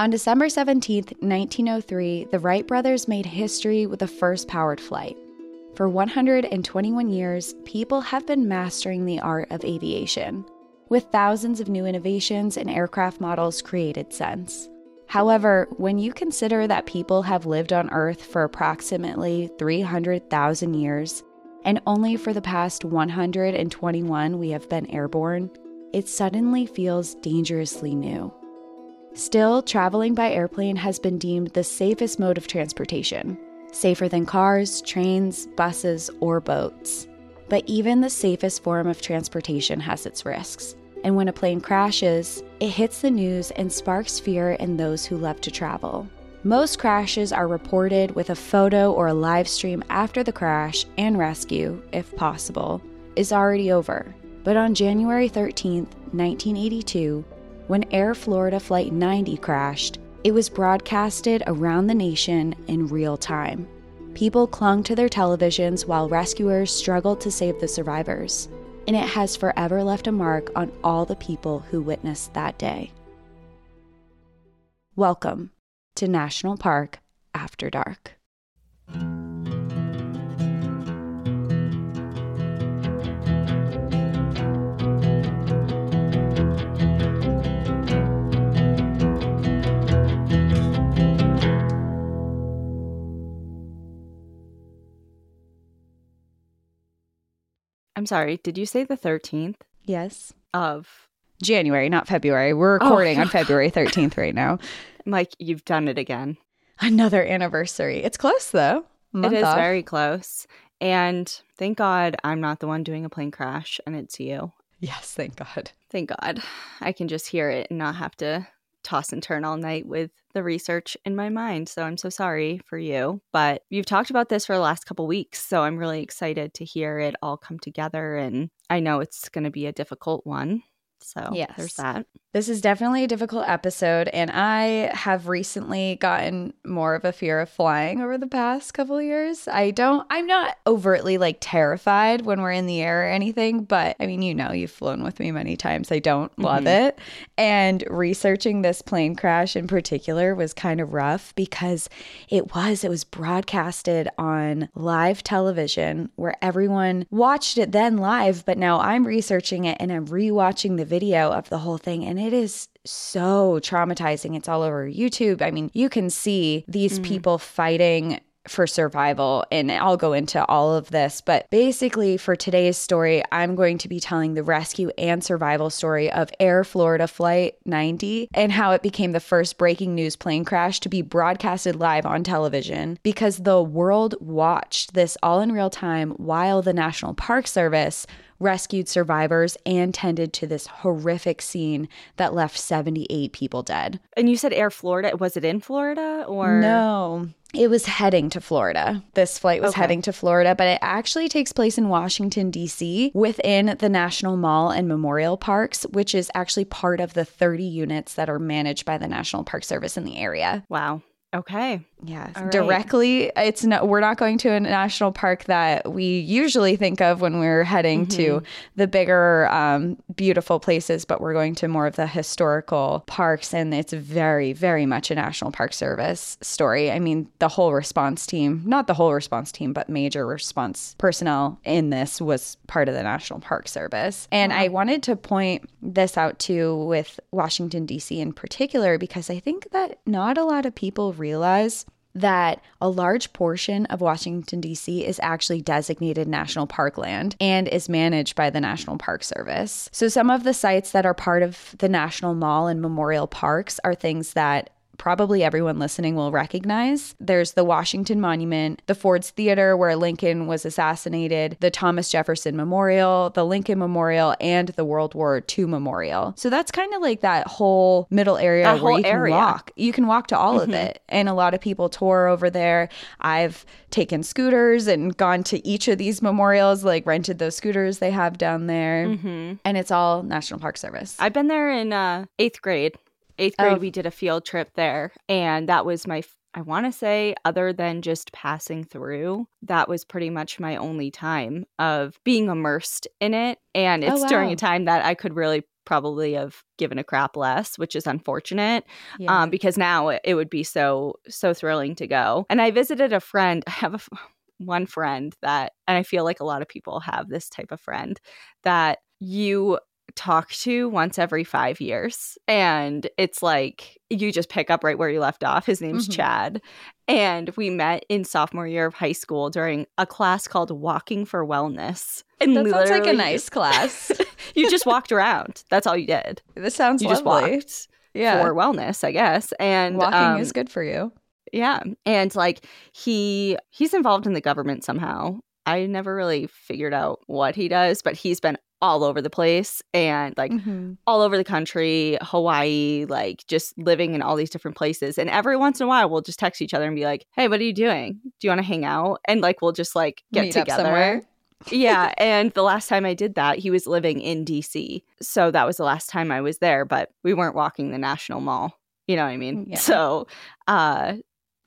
On December 17, 1903, the Wright brothers made history with the first powered flight. For 121 years, people have been mastering the art of aviation, with thousands of new innovations and aircraft models created since. However, when you consider that people have lived on Earth for approximately 300,000 years, and only for the past 121 we have been airborne, it suddenly feels dangerously new. Still, traveling by airplane has been deemed the safest mode of transportation, safer than cars, trains, buses, or boats. But even the safest form of transportation has its risks. And when a plane crashes, it hits the news and sparks fear in those who love to travel. Most crashes are reported with a photo or a live stream after the crash, and rescue, if possible, is already over. But on January 13, 1982, when Air Florida Flight 90 crashed, it was broadcasted around the nation in real time. People clung to their televisions while rescuers struggled to save the survivors and it has forever left a mark on all the people who witnessed that day. Welcome to National Park After Dark. I'm sorry, did you say the 13th Yes. of January, not February. We're Oh. recording on February 13th right now. Mike, you've done it again. Another anniversary. It's close though. It is off. very close. And thank God I'm not the one doing a plane crash and it's you. Yes, thank God. Thank God. I can just hear it and not have to toss and turn all night with the research in my mind. So I'm so sorry for you. But you've talked about this for the last couple weeks. So I'm really excited to hear it all come together. And I know it's going to be a difficult one. So Yes. there's that. This is definitely a difficult episode, and I have recently gotten more of a fear of flying over the past couple of years. I don't, I'm not overtly like terrified when we're in the air or anything, but I mean, you know, you've flown with me many times. I don't love mm-hmm. it. And researching this plane crash in particular was kind of rough because it was, it was broadcasted on live television where everyone watched it then live, but now I'm researching it and I'm rewatching the video of the whole thing and it is so traumatizing. It's all over YouTube. I mean, you can see these mm-hmm. people fighting for survival. And I'll go into all of this. But basically, for today's story, I'm going to be telling the rescue and survival story of Air Florida Flight 90 and how it became the first breaking news plane crash to be broadcasted live on television because the world watched this all in real time while the National Park Service rescued survivors and tended to this horrific scene that left 78 people dead. And you said Air Florida. Was it in Florida or? No. It was heading to Florida. This flight was Okay. heading to Florida, but it actually takes place in Washington, D.C., within the National Mall and Memorial Parks, which is actually part of the 30 units that are managed by the National Park Service in the area. Wow. Okay. Yeah, right. directly. It's no. We're not going to a national park that we usually think of when we're heading Mm-hmm. to the bigger, um, beautiful places, but we're going to more of the historical parks, and it's very, very much a National Park Service story. I mean, the whole response team, not the whole response team, but major response personnel in this was part of the National Park Service, and I wanted to point this out too with Washington D.C. in particular because I think that not a lot of people realize that a large portion of Washington, D.C. is actually designated national parkland and is managed by the National Park Service. So, some of the sites that are part of the National Mall and Memorial Parks are things that probably everyone listening will recognize. There's the Washington Monument, the Ford's Theater where Lincoln was assassinated, the Thomas Jefferson Memorial, the Lincoln Memorial, and the World War II Memorial. So that's kind of like that whole middle area That where whole you can area. walk. You can walk to all of it. And a lot of people tour over there. I've taken scooters and gone to each of these memorials, like rented those scooters they have down there. Mm-hmm. And it's all National Park Service. I've been there in uh, eighth grade. Eighth grade, Oh. we did a field trip there, and that was my I want to say, other than just passing through, that was pretty much my only time of being immersed in it. And Oh, it's during a time that I could really probably have given a crap less, which is unfortunate. Yeah. Um, because now it, would be so so thrilling to go. And I visited a friend. I have a one friend that, and I feel like a lot of people have this type of friend that you talk to once every five years. And it's like you just pick up right where you left off. His name's Mhm. Chad. And we met in sophomore year of high school during a class called Walking for Wellness. And that sounds like a nice class. you just walked around. That's all you did. this sounds You just lovely. walked yeah. for wellness, I guess. And Walking um, is good for you. yeah, and like he he's involved in the government somehow. I never really figured out what he does, but he's been all over the place and like Mhm. all over the country, Hawaii, like just living in all these different places. And every once in a while, we'll just text each other and be like, "Hey, what are you doing? Do you want to hang out?" And like we'll just like get Meet together. yeah, and the last time I did that, he was living in DC. So that was the last time I was there, but we weren't walking the National Mall. You know what I mean? Yeah. So uh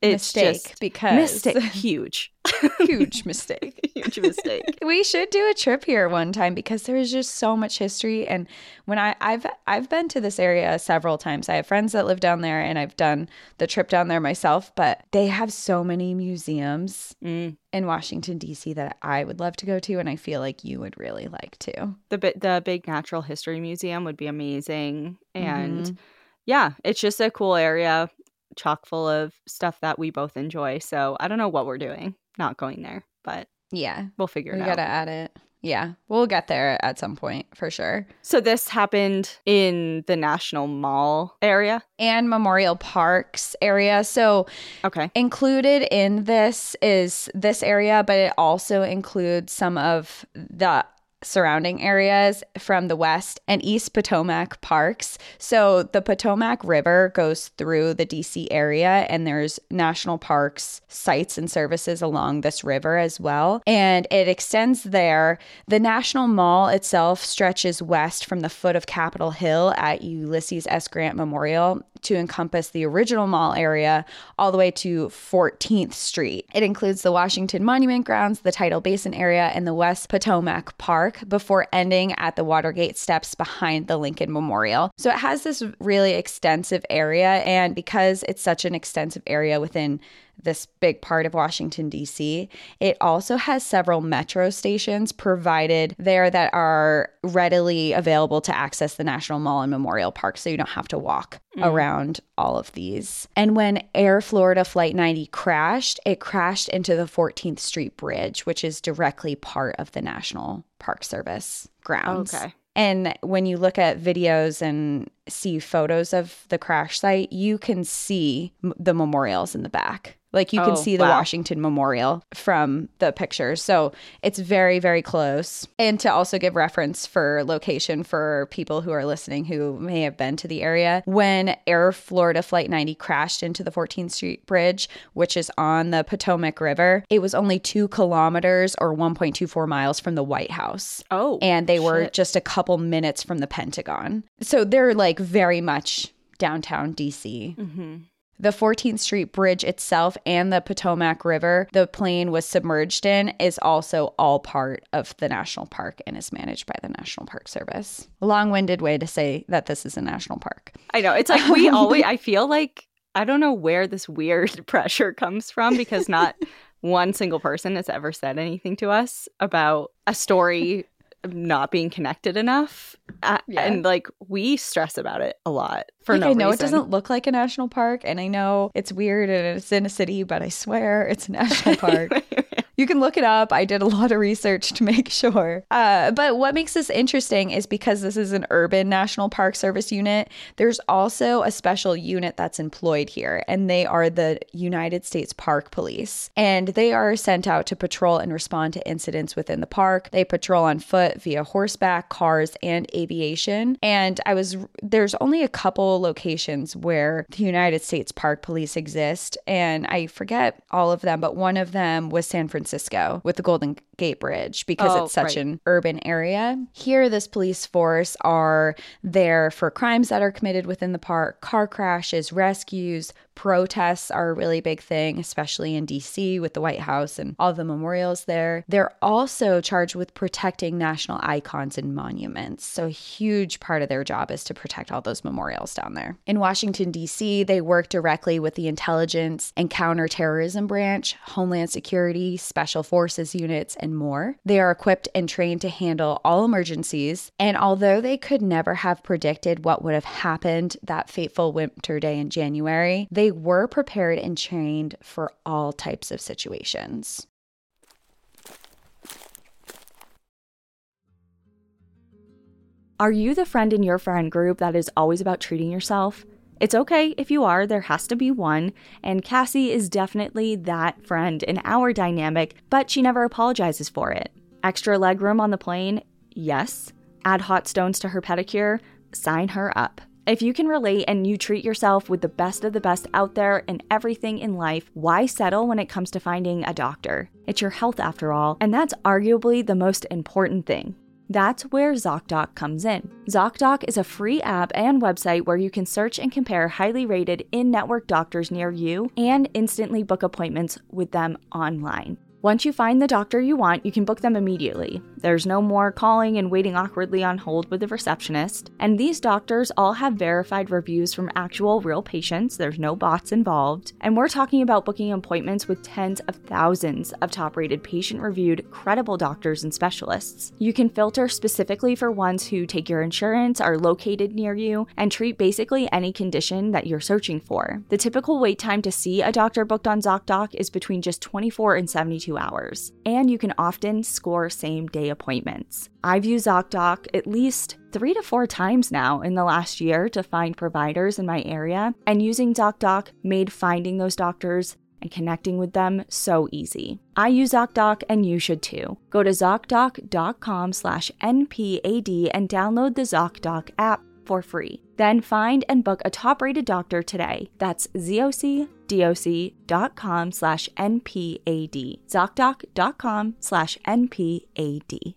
it's mistake just because mistake huge. huge mistake. huge mistake. We should do a trip here one time because there is just so much history. And when I, I've I've been to this area several times. I have friends that live down there, and I've done the trip down there myself. But they have so many museums Mm. in Washington D.C. that I would love to go to, and I feel like you would really like to. The the big natural history museum would be amazing and Mhm. yeah, it's just a cool area chock full of stuff that we both enjoy. So, I don't know what we're doing not going there, but Yeah, we'll figure we it out. gotta add it. Yeah, we'll get there at some point for sure. So this happened in the National Mall area. And Memorial Parks area. So Okay. Included in this is this area, but it also includes some of the surrounding areas from the west and east Potomac parks. So the Potomac River goes through the DC area and there's national parks, sites and services along this river as well. And it extends there. The National Mall itself stretches west from the foot of Capitol Hill at Ulysses S. Grant Memorial to encompass the original mall area all the way to 14th Street. It includes the Washington Monument Grounds, the Tidal Basin area, and the West Potomac Park before ending at the Watergate steps behind the Lincoln Memorial. So it has this really extensive area, and because it's such an extensive area within this big part of Washington, D.C. It also has several metro stations provided there that are readily available to access the National Mall and Memorial Park, so you don't have to walk mm. around all of these. And when Air Florida Flight 90 crashed, it crashed into the 14th Street Bridge, which is directly part of the National Park Service grounds. Okay. And when you look at videos and see photos of the crash site, you can see the memorials in the back. Like you can Oh, see the wow. Washington Memorial from the pictures. So it's very, very close. And to also give reference for location for people who are listening who may have been to the area, when Air Florida Flight 90 crashed into the 14th Street Bridge, which is on the Potomac River, it was only two kilometers or 1.24 miles from the White House Oh. and they were just a couple minutes from the Pentagon. So they're like very much downtown DC. Mhm. The 14th Street Bridge itself and the Potomac River the plane was submerged in is also all part of the national park and is managed by the National Park Service. Long winded way to say that this is a national park. I know. It's like we always I feel like I don't know where this weird pressure comes from because not one single person has ever said anything to us about a story not being connected enough. Uh, Yeah. And like we stress about it a lot for Like, no I know reason. it doesn't look like a national park, and I know it's weird and it's in a city, but I swear it's a national park. You can look it up. I did a lot of research to make sure. Uh, but what makes this interesting is because this is an urban National Park Service unit, there's also a special unit that's employed here, and they are the United States Park Police. And they are sent out to patrol and respond to incidents within the park. They patrol on foot, via horseback, cars, and aviation. And I was, there's only a couple locations where the United States Park Police exist, and I forget all of them, but one of them was San Francisco with the Golden Gate Bridge because Oh, it's such right. an urban area. Here, this police force are there for crimes that are committed within the park, car crashes, rescues, Protests are a really big thing, especially in DC with the White House and all the memorials there. They're also charged with protecting national icons and monuments. So, a huge part of their job is to protect all those memorials down there. In Washington, D.C., they work directly with the intelligence and counterterrorism branch, Homeland Security, Special Forces units, and more. They are equipped and trained to handle all emergencies. And although they could never have predicted what would have happened that fateful winter day in January, they were prepared and trained for all types of situations. Are you the friend in your friend group that is always about treating yourself? It's okay if you are, there has to be one, and Cassie is definitely that friend in our dynamic, but she never apologizes for it. Extra legroom on the plane? Yes. Add hot stones to her pedicure? Sign her up. If you can relate and you treat yourself with the best of the best out there and everything in life, why settle when it comes to finding a doctor? It's your health after all, and that's arguably the most important thing. That's where ZocDoc comes in. ZocDoc is a free app and website where you can search and compare highly rated in network doctors near you and instantly book appointments with them online. Once you find the doctor you want, you can book them immediately. There's no more calling and waiting awkwardly on hold with the receptionist. And these doctors all have verified reviews from actual real patients. There's no bots involved. And we're talking about booking appointments with tens of thousands of top rated, patient reviewed, credible doctors and specialists. You can filter specifically for ones who take your insurance, are located near you, and treat basically any condition that you're searching for. The typical wait time to see a doctor booked on ZocDoc is between just 24 and 72 hours, and you can often score same day appointments. I've used ZocDoc at least three to four times now in the last year to find providers in my area, and using ZocDoc made finding those doctors and connecting with them so easy. I use ZocDoc and you should too. Go to ZocDoc.com slash NPAD and download the ZocDoc app for free. Then find and book a top-rated doctor today. That's zocdoc.com slash NPAD. ZocDoc.com slash NPAD.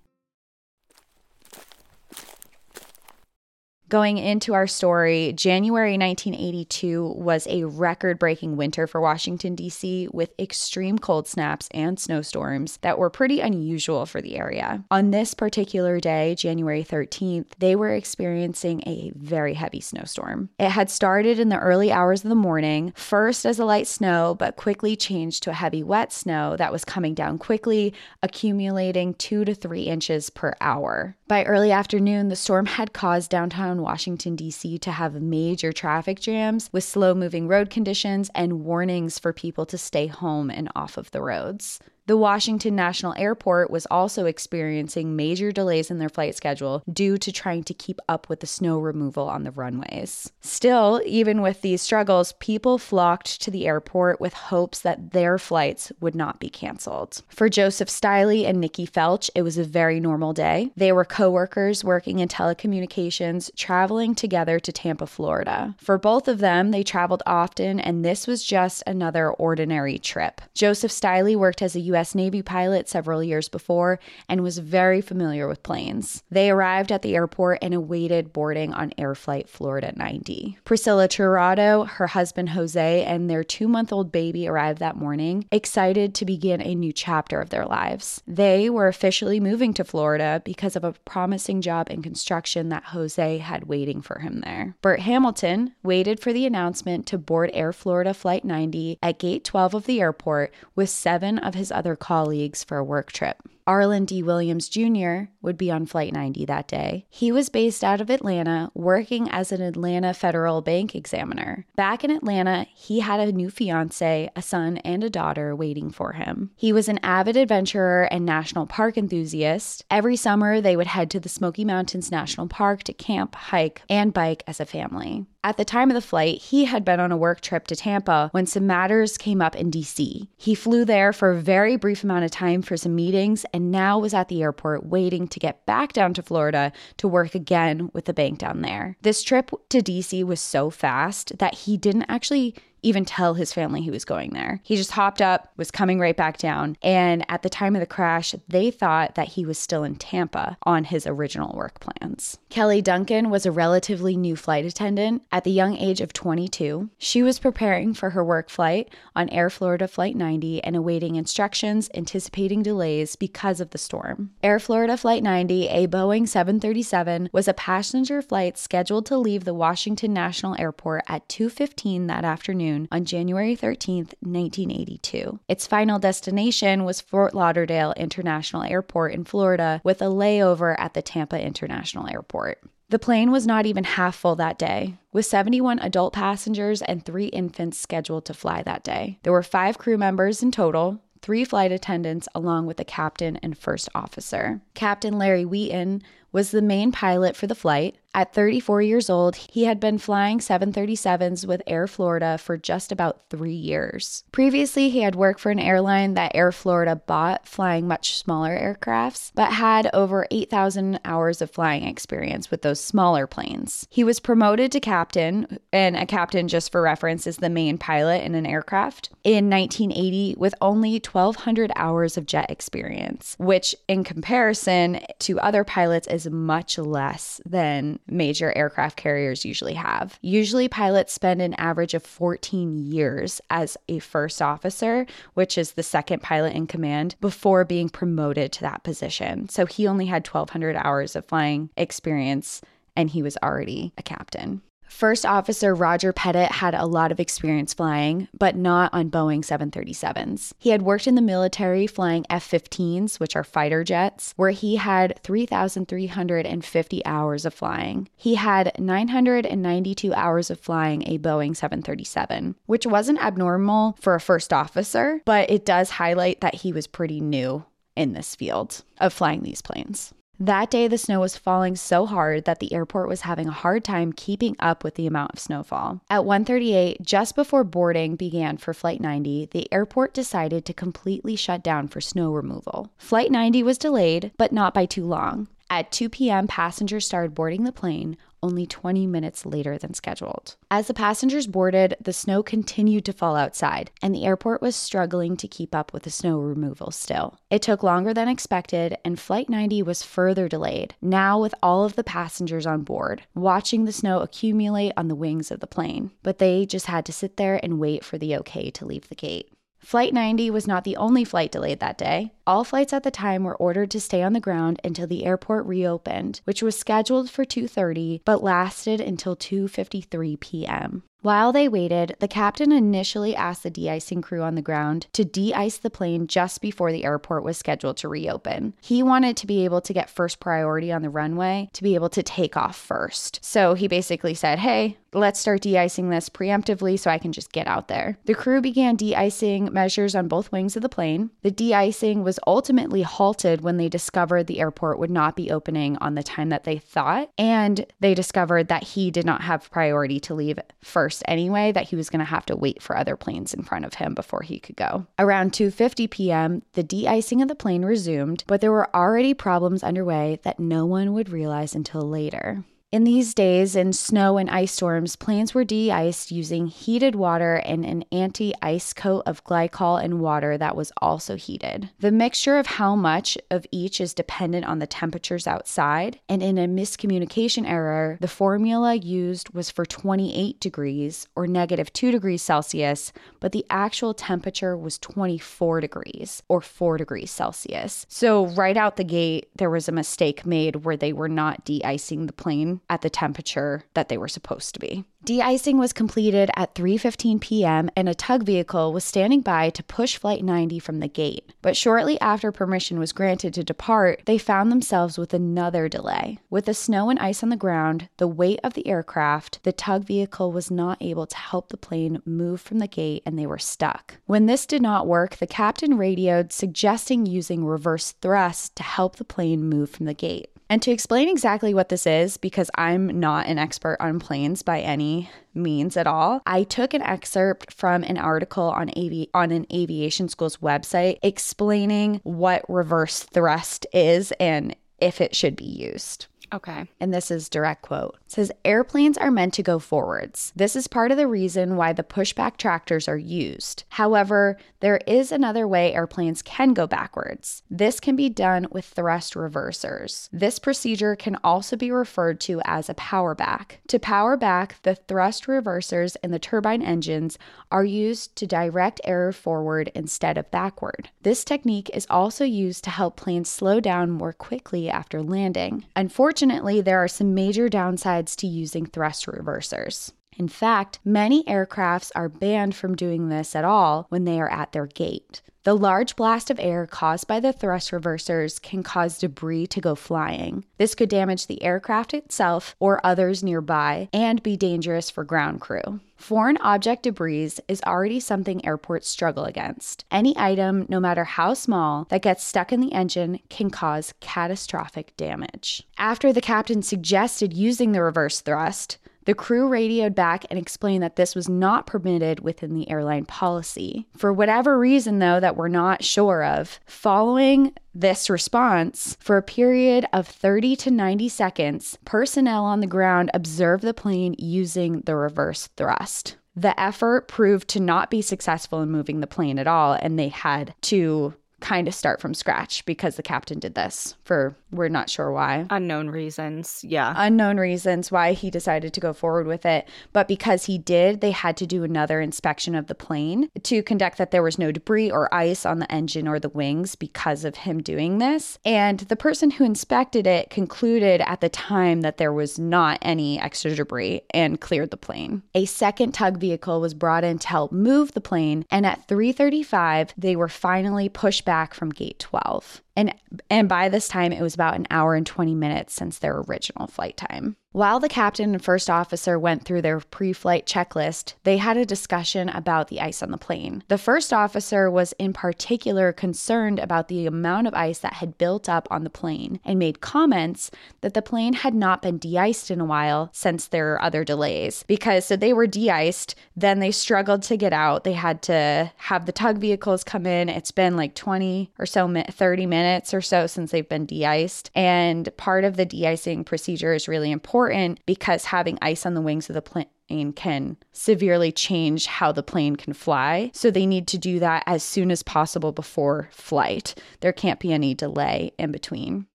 Going into our story, January 1982 was a record breaking winter for Washington, D.C., with extreme cold snaps and snowstorms that were pretty unusual for the area. On this particular day, January 13th, they were experiencing a very heavy snowstorm. It had started in the early hours of the morning, first as a light snow, but quickly changed to a heavy wet snow that was coming down quickly, accumulating two to three inches per hour. By early afternoon, the storm had caused downtown Washington, D.C. to have major traffic jams with slow moving road conditions and warnings for people to stay home and off of the roads. The Washington National Airport was also experiencing major delays in their flight schedule due to trying to keep up with the snow removal on the runways. Still, even with these struggles, people flocked to the airport with hopes that their flights would not be canceled. For Joseph Stiley and Nikki Felch, it was a very normal day. They were coworkers working in telecommunications, traveling together to Tampa, Florida. For both of them, they traveled often, and this was just another ordinary trip. Joseph Stiley worked as a U.S. U.S. Navy pilot several years before and was very familiar with planes. They arrived at the airport and awaited boarding on Air Flight Florida 90. Priscilla Tirado, her husband Jose, and their two month old baby arrived that morning, excited to begin a new chapter of their lives. They were officially moving to Florida because of a promising job in construction that Jose had waiting for him there. Bert Hamilton waited for the announcement to board Air Florida Flight 90 at Gate 12 of the airport with seven of his other other colleagues for a work trip. Arlen D. Williams Jr. would be on Flight 90 that day. He was based out of Atlanta, working as an Atlanta Federal Bank examiner. Back in Atlanta, he had a new fiance, a son, and a daughter waiting for him. He was an avid adventurer and national park enthusiast. Every summer, they would head to the Smoky Mountains National Park to camp, hike, and bike as a family. At the time of the flight, he had been on a work trip to Tampa when some matters came up in DC. He flew there for a very brief amount of time for some meetings and now was at the airport waiting to get back down to Florida to work again with the bank down there. This trip to DC was so fast that he didn't actually even tell his family he was going there. He just hopped up, was coming right back down. And at the time of the crash, they thought that he was still in Tampa on his original work plans. Kelly Duncan was a relatively new flight attendant at the young age of 22. She was preparing for her work flight on Air Florida Flight 90 and awaiting instructions, anticipating delays because of the storm. Air Florida Flight 90, a Boeing 737, was a passenger flight scheduled to leave the Washington National Airport at 2:15 that afternoon on January 13, 1982. Its final destination was Fort Lauderdale International Airport in Florida with a layover at the Tampa International Airport. The plane was not even half full that day, with 71 adult passengers and three infants scheduled to fly that day. There were five crew members in total, three flight attendants, along with the captain and first officer. Captain Larry Wheaton was the main pilot for the flight. At 34 years old, he had been flying 737s with Air Florida for just about three years. Previously, he had worked for an airline that Air Florida bought, flying much smaller aircrafts, but had over 8,000 hours of flying experience with those smaller planes. He was promoted to captain, and a captain, just for reference, is the main pilot in an aircraft, in 1980 with only 1,200 hours of jet experience, which in comparison to other pilots is much less than major aircraft carriers usually have. Usually, pilots spend an average of 14 years as a first officer, which is the second pilot in command, before being promoted to that position. So he only had 1,200 hours of flying experience and he was already a captain. First Officer Roger Pettit had a lot of experience flying, but not on Boeing 737s. He had worked in the military flying F 15s, which are fighter jets, where he had 3,350 hours of flying. He had 992 hours of flying a Boeing 737, which wasn't abnormal for a first officer, but it does highlight that he was pretty new in this field of flying these planes. That day, the snow was falling so hard that the airport was having a hard time keeping up with the amount of snowfall. At 1:38, just before boarding began for Flight 90, the airport decided to completely shut down for snow removal. Flight 90 was delayed, but not by too long. At 2 p.m., passengers started boarding the plane, only 20 minutes later than scheduled. As the passengers boarded, the snow continued to fall outside, and the airport was struggling to keep up with the snow removal still. It took longer than expected, and Flight 90 was further delayed, now with all of the passengers on board, watching the snow accumulate on the wings of the plane. But they just had to sit there and wait for the okay to leave the gate. Flight 90 was not the only flight delayed that day. All flights at the time were ordered to stay on the ground until the airport reopened, which was scheduled for 2:30 but lasted until 2:53 p.m. While they waited, the captain initially asked the de icing crew on the ground to de ice the plane just before the airport was scheduled to reopen. He wanted to be able to get first priority on the runway to be able to take off first. So he basically said, Hey, let's start de icing this preemptively so I can just get out there. The crew began de icing measures on both wings of the plane. The de icing was ultimately halted when they discovered the airport would not be opening on the time that they thought, and they discovered that he did not have priority to leave first anyway that he was going to have to wait for other planes in front of him before he could go. Around 2:50 p.m., the de-icing of the plane resumed, but there were already problems underway that no one would realize until later. In these days, in snow and ice storms, planes were de iced using heated water and an anti ice coat of glycol and water that was also heated. The mixture of how much of each is dependent on the temperatures outside, and in a miscommunication error, the formula used was for 28 degrees or negative 2 degrees Celsius, but the actual temperature was 24 degrees or 4 degrees Celsius. So, right out the gate, there was a mistake made where they were not de icing the plane at the temperature that they were supposed to be. De-icing was completed at 3:15 p.m. and a tug vehicle was standing by to push flight 90 from the gate. But shortly after permission was granted to depart, they found themselves with another delay. With the snow and ice on the ground, the weight of the aircraft, the tug vehicle was not able to help the plane move from the gate and they were stuck. When this did not work, the captain radioed suggesting using reverse thrust to help the plane move from the gate. And to explain exactly what this is, because I'm not an expert on planes by any means at all, I took an excerpt from an article on avi- on an aviation school's website explaining what reverse thrust is and if it should be used. Okay. And this is direct quote. It says airplanes are meant to go forwards. This is part of the reason why the pushback tractors are used. However, there is another way airplanes can go backwards. This can be done with thrust reversers. This procedure can also be referred to as a power back. To power back, the thrust reversers in the turbine engines are used to direct air forward instead of backward. This technique is also used to help planes slow down more quickly after landing. Unfortunately, there are some major downsides to using thrust reversers. In fact, many aircrafts are banned from doing this at all when they are at their gate. The large blast of air caused by the thrust reversers can cause debris to go flying. This could damage the aircraft itself or others nearby and be dangerous for ground crew. Foreign object debris is already something airports struggle against. Any item, no matter how small, that gets stuck in the engine can cause catastrophic damage. After the captain suggested using the reverse thrust, the crew radioed back and explained that this was not permitted within the airline policy. For whatever reason, though, that we're not sure of, following this response, for a period of 30 to 90 seconds, personnel on the ground observed the plane using the reverse thrust. The effort proved to not be successful in moving the plane at all, and they had to kind of start from scratch because the captain did this for we're not sure why. Unknown reasons. Yeah. Unknown reasons why he decided to go forward with it. But because he did, they had to do another inspection of the plane to conduct that there was no debris or ice on the engine or the wings because of him doing this. And the person who inspected it concluded at the time that there was not any extra debris and cleared the plane. A second tug vehicle was brought in to help move the plane, and at 3:35 they were finally pushed back from gate 12. And and by this time it was about an hour and 20 minutes since their original flight time. While the captain and first officer went through their pre flight checklist, they had a discussion about the ice on the plane. The first officer was in particular concerned about the amount of ice that had built up on the plane and made comments that the plane had not been de iced in a while since their other delays. Because so they were de iced, then they struggled to get out. They had to have the tug vehicles come in. It's been like 20 or so, 30 minutes or so since they've been de iced. And part of the de icing procedure is really important important because having ice on the wings of the plane can severely change how the plane can fly. So they need to do that as soon as possible before flight. There can't be any delay in between.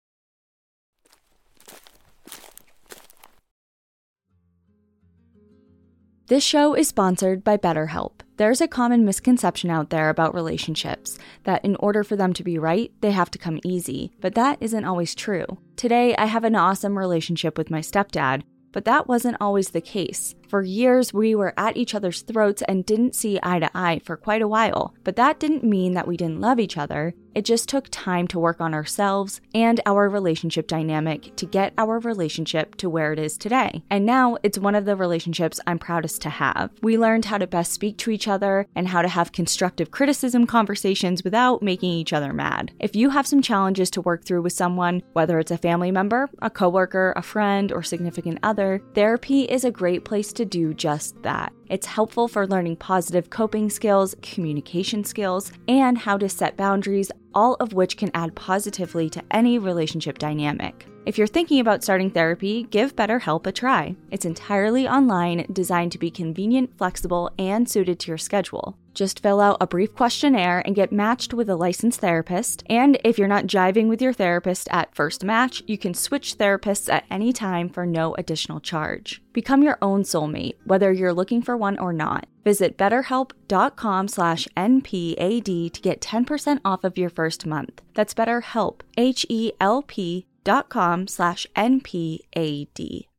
This show is sponsored by BetterHelp. There's a common misconception out there about relationships that in order for them to be right, they have to come easy, but that isn't always true. Today, I have an awesome relationship with my stepdad, but that wasn't always the case. For years, we were at each other's throats and didn't see eye to eye for quite a while, but that didn't mean that we didn't love each other. It just took time to work on ourselves and our relationship dynamic to get our relationship to where it is today. And now it's one of the relationships I'm proudest to have. We learned how to best speak to each other and how to have constructive criticism conversations without making each other mad. If you have some challenges to work through with someone, whether it's a family member, a coworker, a friend, or significant other, therapy is a great place to to do just that. It's helpful for learning positive coping skills, communication skills, and how to set boundaries, all of which can add positively to any relationship dynamic. If you're thinking about starting therapy, give BetterHelp a try. It's entirely online, designed to be convenient, flexible, and suited to your schedule. Just fill out a brief questionnaire and get matched with a licensed therapist. And if you're not jiving with your therapist at first match, you can switch therapists at any time for no additional charge. Become your own soulmate, whether you're looking for one or not. Visit betterhelp.com slash NPAD to get 10% off of your first month. That's betterhelp, H-E-L-P dot com slash NPAD.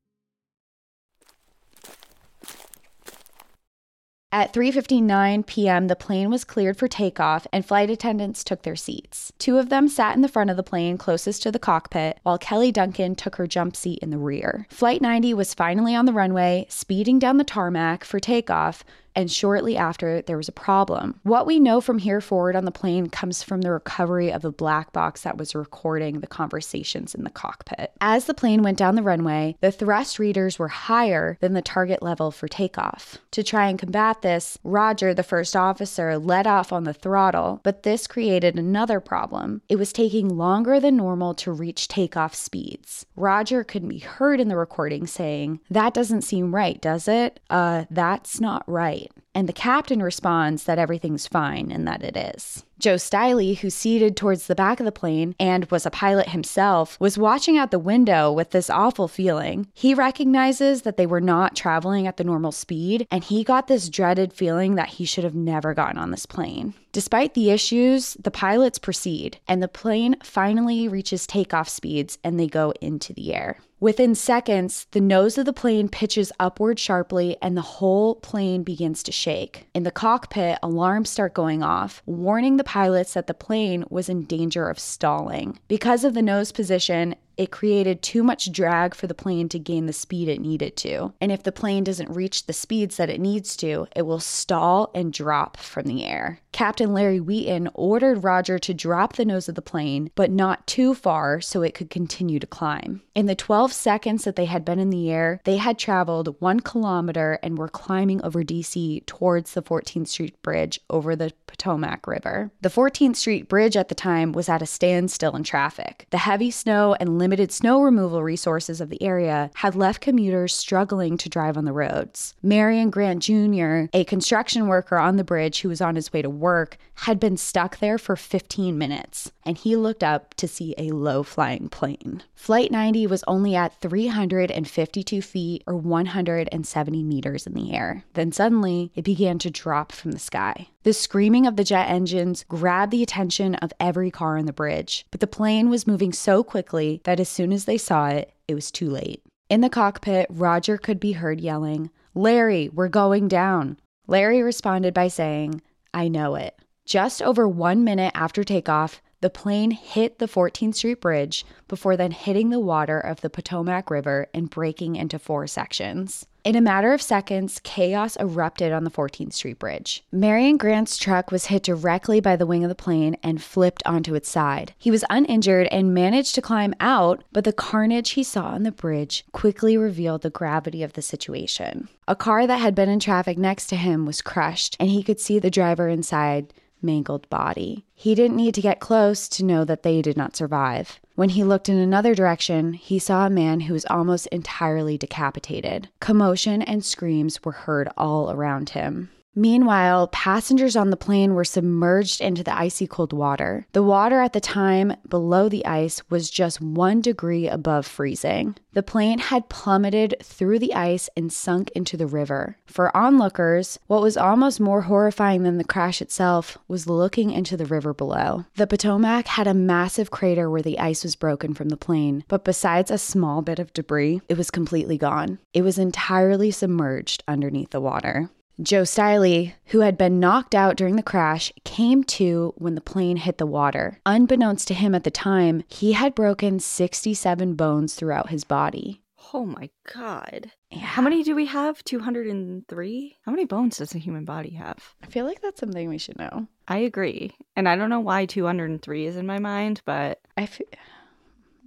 At 3:59 p.m., the plane was cleared for takeoff and flight attendants took their seats. Two of them sat in the front of the plane closest to the cockpit, while Kelly Duncan took her jump seat in the rear. Flight 90 was finally on the runway, speeding down the tarmac for takeoff and shortly after, there was a problem. What we know from here forward on the plane comes from the recovery of the black box that was recording the conversations in the cockpit. As the plane went down the runway, the thrust readers were higher than the target level for takeoff. To try and combat this, Roger, the first officer, let off on the throttle, but this created another problem. It was taking longer than normal to reach takeoff speeds. Roger could be heard in the recording saying, That doesn't seem right, does it? Uh, that's not right. And the captain responds that everything's fine and that it is. Joe Stiley, who's seated towards the back of the plane and was a pilot himself, was watching out the window with this awful feeling. He recognizes that they were not traveling at the normal speed, and he got this dreaded feeling that he should have never gotten on this plane. Despite the issues, the pilots proceed, and the plane finally reaches takeoff speeds and they go into the air. Within seconds, the nose of the plane pitches upward sharply and the whole plane begins to shake. In the cockpit, alarms start going off, warning the pilots that the plane was in danger of stalling. Because of the nose position, it created too much drag for the plane to gain the speed it needed to. And if the plane doesn't reach the speeds that it needs to, it will stall and drop from the air. Captain Larry Wheaton ordered Roger to drop the nose of the plane, but not too far so it could continue to climb. In the 12 seconds that they had been in the air, they had traveled one kilometer and were climbing over DC towards the 14th Street Bridge over the Potomac River. The 14th Street Bridge at the time was at a standstill in traffic. The heavy snow and limited limited snow removal resources of the area had left commuters struggling to drive on the roads. Marion Grant Jr., a construction worker on the bridge who was on his way to work, had been stuck there for 15 minutes, and he looked up to see a low flying plane. Flight 90 was only at 352 feet or 170 meters in the air. Then suddenly, it began to drop from the sky. The screaming of the jet engines grabbed the attention of every car on the bridge, but the plane was moving so quickly that as soon as they saw it, it was too late. In the cockpit, Roger could be heard yelling, Larry, we're going down. Larry responded by saying, I know it. Just over one minute after takeoff, the plane hit the 14th Street Bridge before then hitting the water of the Potomac River and breaking into four sections. In a matter of seconds, chaos erupted on the 14th Street Bridge. Marion Grant's truck was hit directly by the wing of the plane and flipped onto its side. He was uninjured and managed to climb out, but the carnage he saw on the bridge quickly revealed the gravity of the situation. A car that had been in traffic next to him was crushed, and he could see the driver inside mangled body. He didn't need to get close to know that they did not survive. When he looked in another direction, he saw a man who was almost entirely decapitated. Commotion and screams were heard all around him. Meanwhile, passengers on the plane were submerged into the icy cold water. The water at the time below the ice was just one degree above freezing. The plane had plummeted through the ice and sunk into the river. For onlookers, what was almost more horrifying than the crash itself was looking into the river below. The Potomac had a massive crater where the ice was broken from the plane, but besides a small bit of debris, it was completely gone. It was entirely submerged underneath the water. Joe Stiley, who had been knocked out during the crash, came to when the plane hit the water. Unbeknownst to him at the time, he had broken 67 bones throughout his body. Oh my God. Yeah. How many do we have? 203? How many bones does a human body have? I feel like that's something we should know. I agree. And I don't know why 203 is in my mind, but. I feel.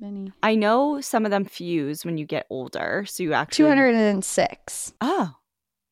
Many. I know some of them fuse when you get older. So you actually. 206. Oh,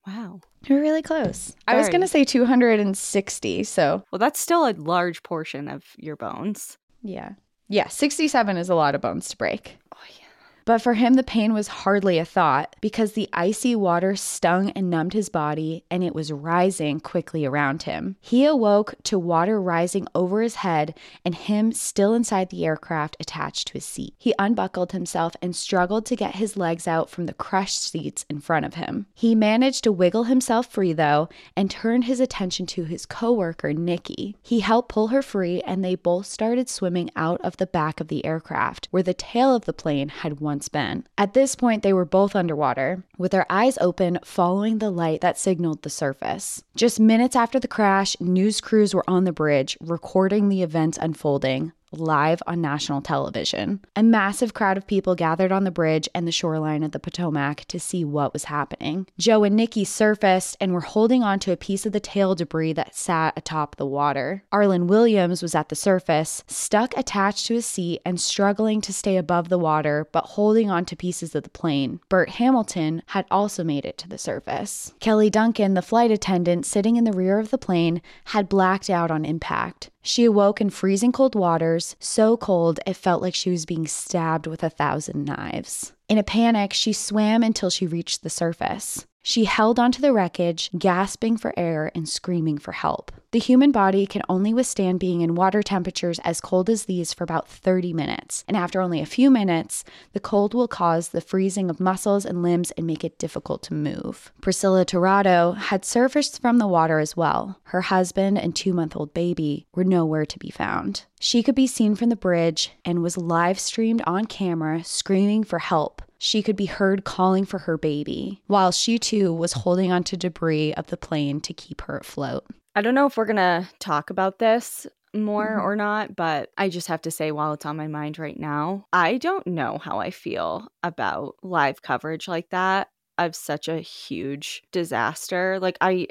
wow. You're really close. I was going to say 260. So, well, that's still a large portion of your bones. Yeah. Yeah. 67 is a lot of bones to break. Oh, yeah. But for him, the pain was hardly a thought because the icy water stung and numbed his body and it was rising quickly around him. He awoke to water rising over his head and him still inside the aircraft attached to his seat. He unbuckled himself and struggled to get his legs out from the crushed seats in front of him. He managed to wiggle himself free though and turned his attention to his coworker, Nikki. He helped pull her free and they both started swimming out of the back of the aircraft where the tail of the plane had once been. At this point, they were both underwater, with their eyes open, following the light that signaled the surface. Just minutes after the crash, news crews were on the bridge, recording the events unfolding live on national television. A massive crowd of people gathered on the bridge and the shoreline of the Potomac to see what was happening. Joe and Nikki surfaced and were holding onto a piece of the tail debris that sat atop the water. Arlen Williams was at the surface, stuck attached to a seat and struggling to stay above the water, but holding onto pieces of the plane. Bert Hamilton had also made it to the surface. Kelly Duncan, the flight attendant sitting in the rear of the plane, had blacked out on impact. She awoke in freezing cold waters, so cold it felt like she was being stabbed with a thousand knives. In a panic, she swam until she reached the surface. She held onto the wreckage, gasping for air and screaming for help. The human body can only withstand being in water temperatures as cold as these for about 30 minutes, and after only a few minutes, the cold will cause the freezing of muscles and limbs and make it difficult to move. Priscilla Tirado had surfaced from the water as well. Her husband and two month old baby were nowhere to be found. She could be seen from the bridge and was live streamed on camera screaming for help she could be heard calling for her baby, while she too was holding onto debris of the plane to keep her afloat. I don't know if we're going to talk about this more mm-hmm. or not, but I just have to say, while it's on my mind right now, I don't know how I feel about live coverage like that of such a huge disaster. Like, I.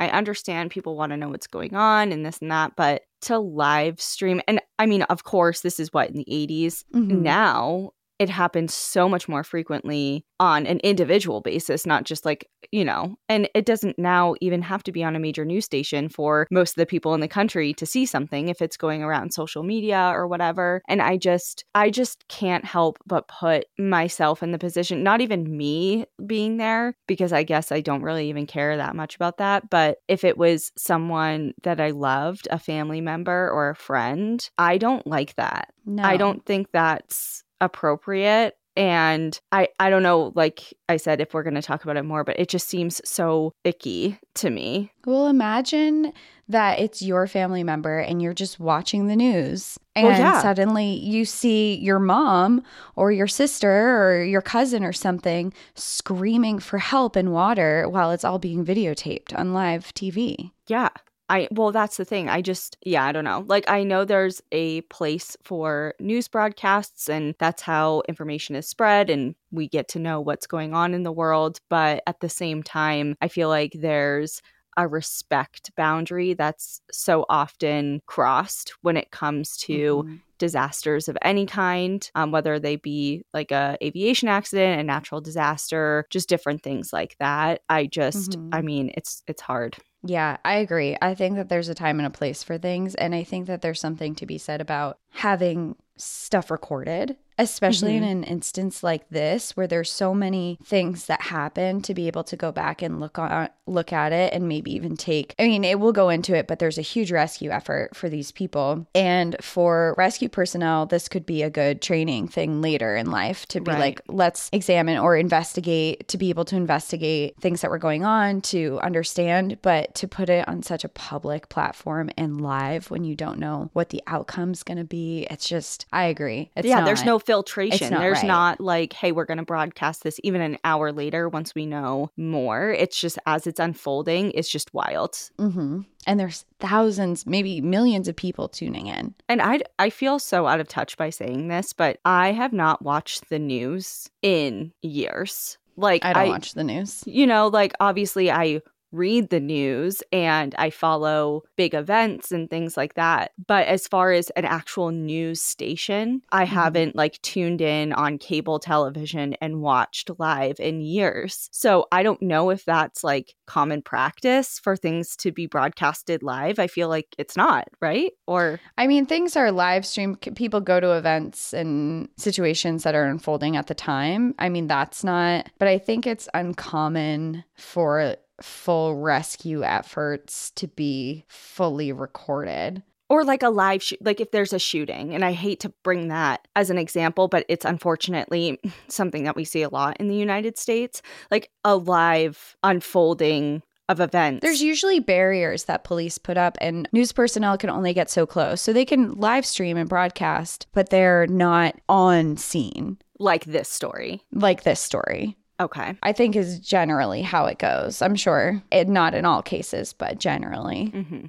I understand people want to know what's going on and this and that, but to live stream, and I mean, of course, this is what in the 80s. Mm-hmm. Now, it happens so much more frequently on an individual basis, not just like, you know, and it doesn't now even have to be on a major news station for most of the people in the country to see something if it's going around social media or whatever. And I just, I just can't help but put myself in the position, not even me being there, because I guess I don't really even care that much about that. But if it was someone that I loved, a family member or a friend, I don't like that. No. I don't think that's appropriate and i i don't know like i said if we're going to talk about it more but it just seems so icky to me well imagine that it's your family member and you're just watching the news and well, yeah. suddenly you see your mom or your sister or your cousin or something screaming for help and water while it's all being videotaped on live TV. Yeah. I well that's the thing. I just yeah, I don't know. Like I know there's a place for news broadcasts and that's how information is spread and we get to know what's going on in the world, but at the same time, I feel like there's a respect boundary that's so often crossed when it comes to mm-hmm. disasters of any kind um, whether they be like a aviation accident a natural disaster just different things like that i just mm-hmm. i mean it's it's hard yeah, I agree. I think that there's a time and a place for things. And I think that there's something to be said about having stuff recorded especially mm-hmm. in an instance like this where there's so many things that happen to be able to go back and look on look at it and maybe even take I mean it will go into it but there's a huge rescue effort for these people and for rescue personnel this could be a good training thing later in life to be right. like let's examine or investigate to be able to investigate things that were going on to understand but to put it on such a public platform and live when you don't know what the outcome's going to be it's just I agree it's yeah not, there's no filtration. Not There's right. not like, hey, we're going to broadcast this even an hour later once we know more. It's just as it's unfolding, it's just wild. Mm-hmm. And there's thousands, maybe millions of people tuning in. And I, I feel so out of touch by saying this, but I have not watched the news in years. Like I don't I, watch the news. You know, like obviously I read the news and I follow big events and things like that. But as far as an actual news station, I mm-hmm. haven't like tuned in on cable television and watched live in years. So I don't know if that's like common practice for things to be broadcasted live. I feel like it's not, right? Or I mean, things are live streamed. People go to events and situations that are unfolding at the time. I mean, that's not, but I think it's uncommon for full rescue efforts to be fully recorded. Or like a live shoot like if there's a shooting and i hate to bring that as an example but it's unfortunately something that we see a lot in the united states like a live unfolding of events. There's usually barriers that police put up and news personnel can only get so close. So they can live stream and broadcast but they're not on scene. Like this story. Like this story Okay. I think is generally how it goes. I'm sure it not in all cases, but generally. Mm-hmm.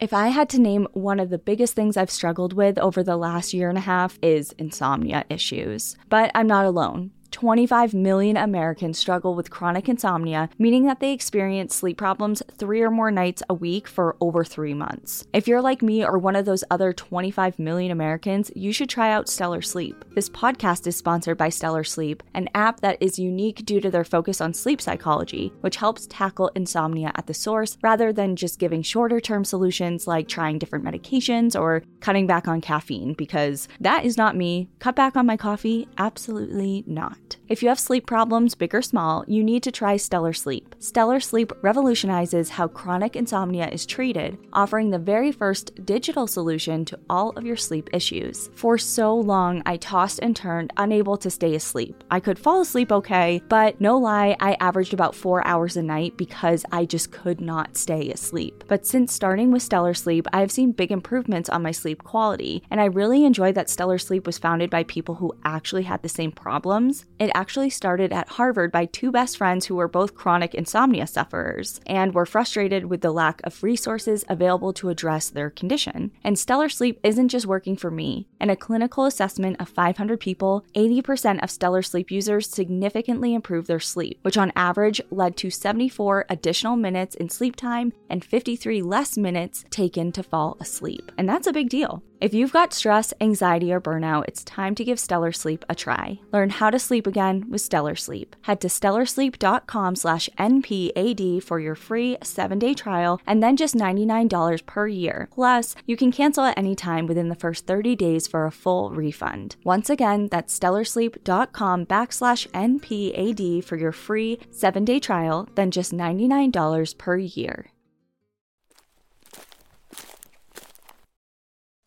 If I had to name one of the biggest things I've struggled with over the last year and a half is insomnia issues. But I'm not alone. 25 million Americans struggle with chronic insomnia, meaning that they experience sleep problems three or more nights a week for over three months. If you're like me or one of those other 25 million Americans, you should try out Stellar Sleep. This podcast is sponsored by Stellar Sleep, an app that is unique due to their focus on sleep psychology, which helps tackle insomnia at the source rather than just giving shorter term solutions like trying different medications or cutting back on caffeine, because that is not me. Cut back on my coffee? Absolutely not. If you have sleep problems, big or small, you need to try Stellar Sleep. Stellar Sleep revolutionizes how chronic insomnia is treated, offering the very first digital solution to all of your sleep issues. For so long, I tossed and turned, unable to stay asleep. I could fall asleep okay, but no lie, I averaged about four hours a night because I just could not stay asleep. But since starting with Stellar Sleep, I have seen big improvements on my sleep quality, and I really enjoy that Stellar Sleep was founded by people who actually had the same problems it actually started at Harvard by two best friends who were both chronic insomnia sufferers and were frustrated with the lack of resources available to address their condition. And Stellar Sleep isn't just working for me. In a clinical assessment of 500 people, 80% of Stellar Sleep users significantly improved their sleep, which on average led to 74 additional minutes in sleep time and 53 less minutes taken to fall asleep. And that's a big deal. If you've got stress, anxiety, or burnout, it's time to give Stellar Sleep a try. Learn how to sleep again with Stellar Sleep. Head to stellarsleep.com slash NPAD for your free seven-day trial and then just $99 per year. Plus, you can cancel at any time within the first 30 days for a full refund. Once again, that's stellarsleep.com backslash NPAD for your free seven-day trial, then just $99 per year.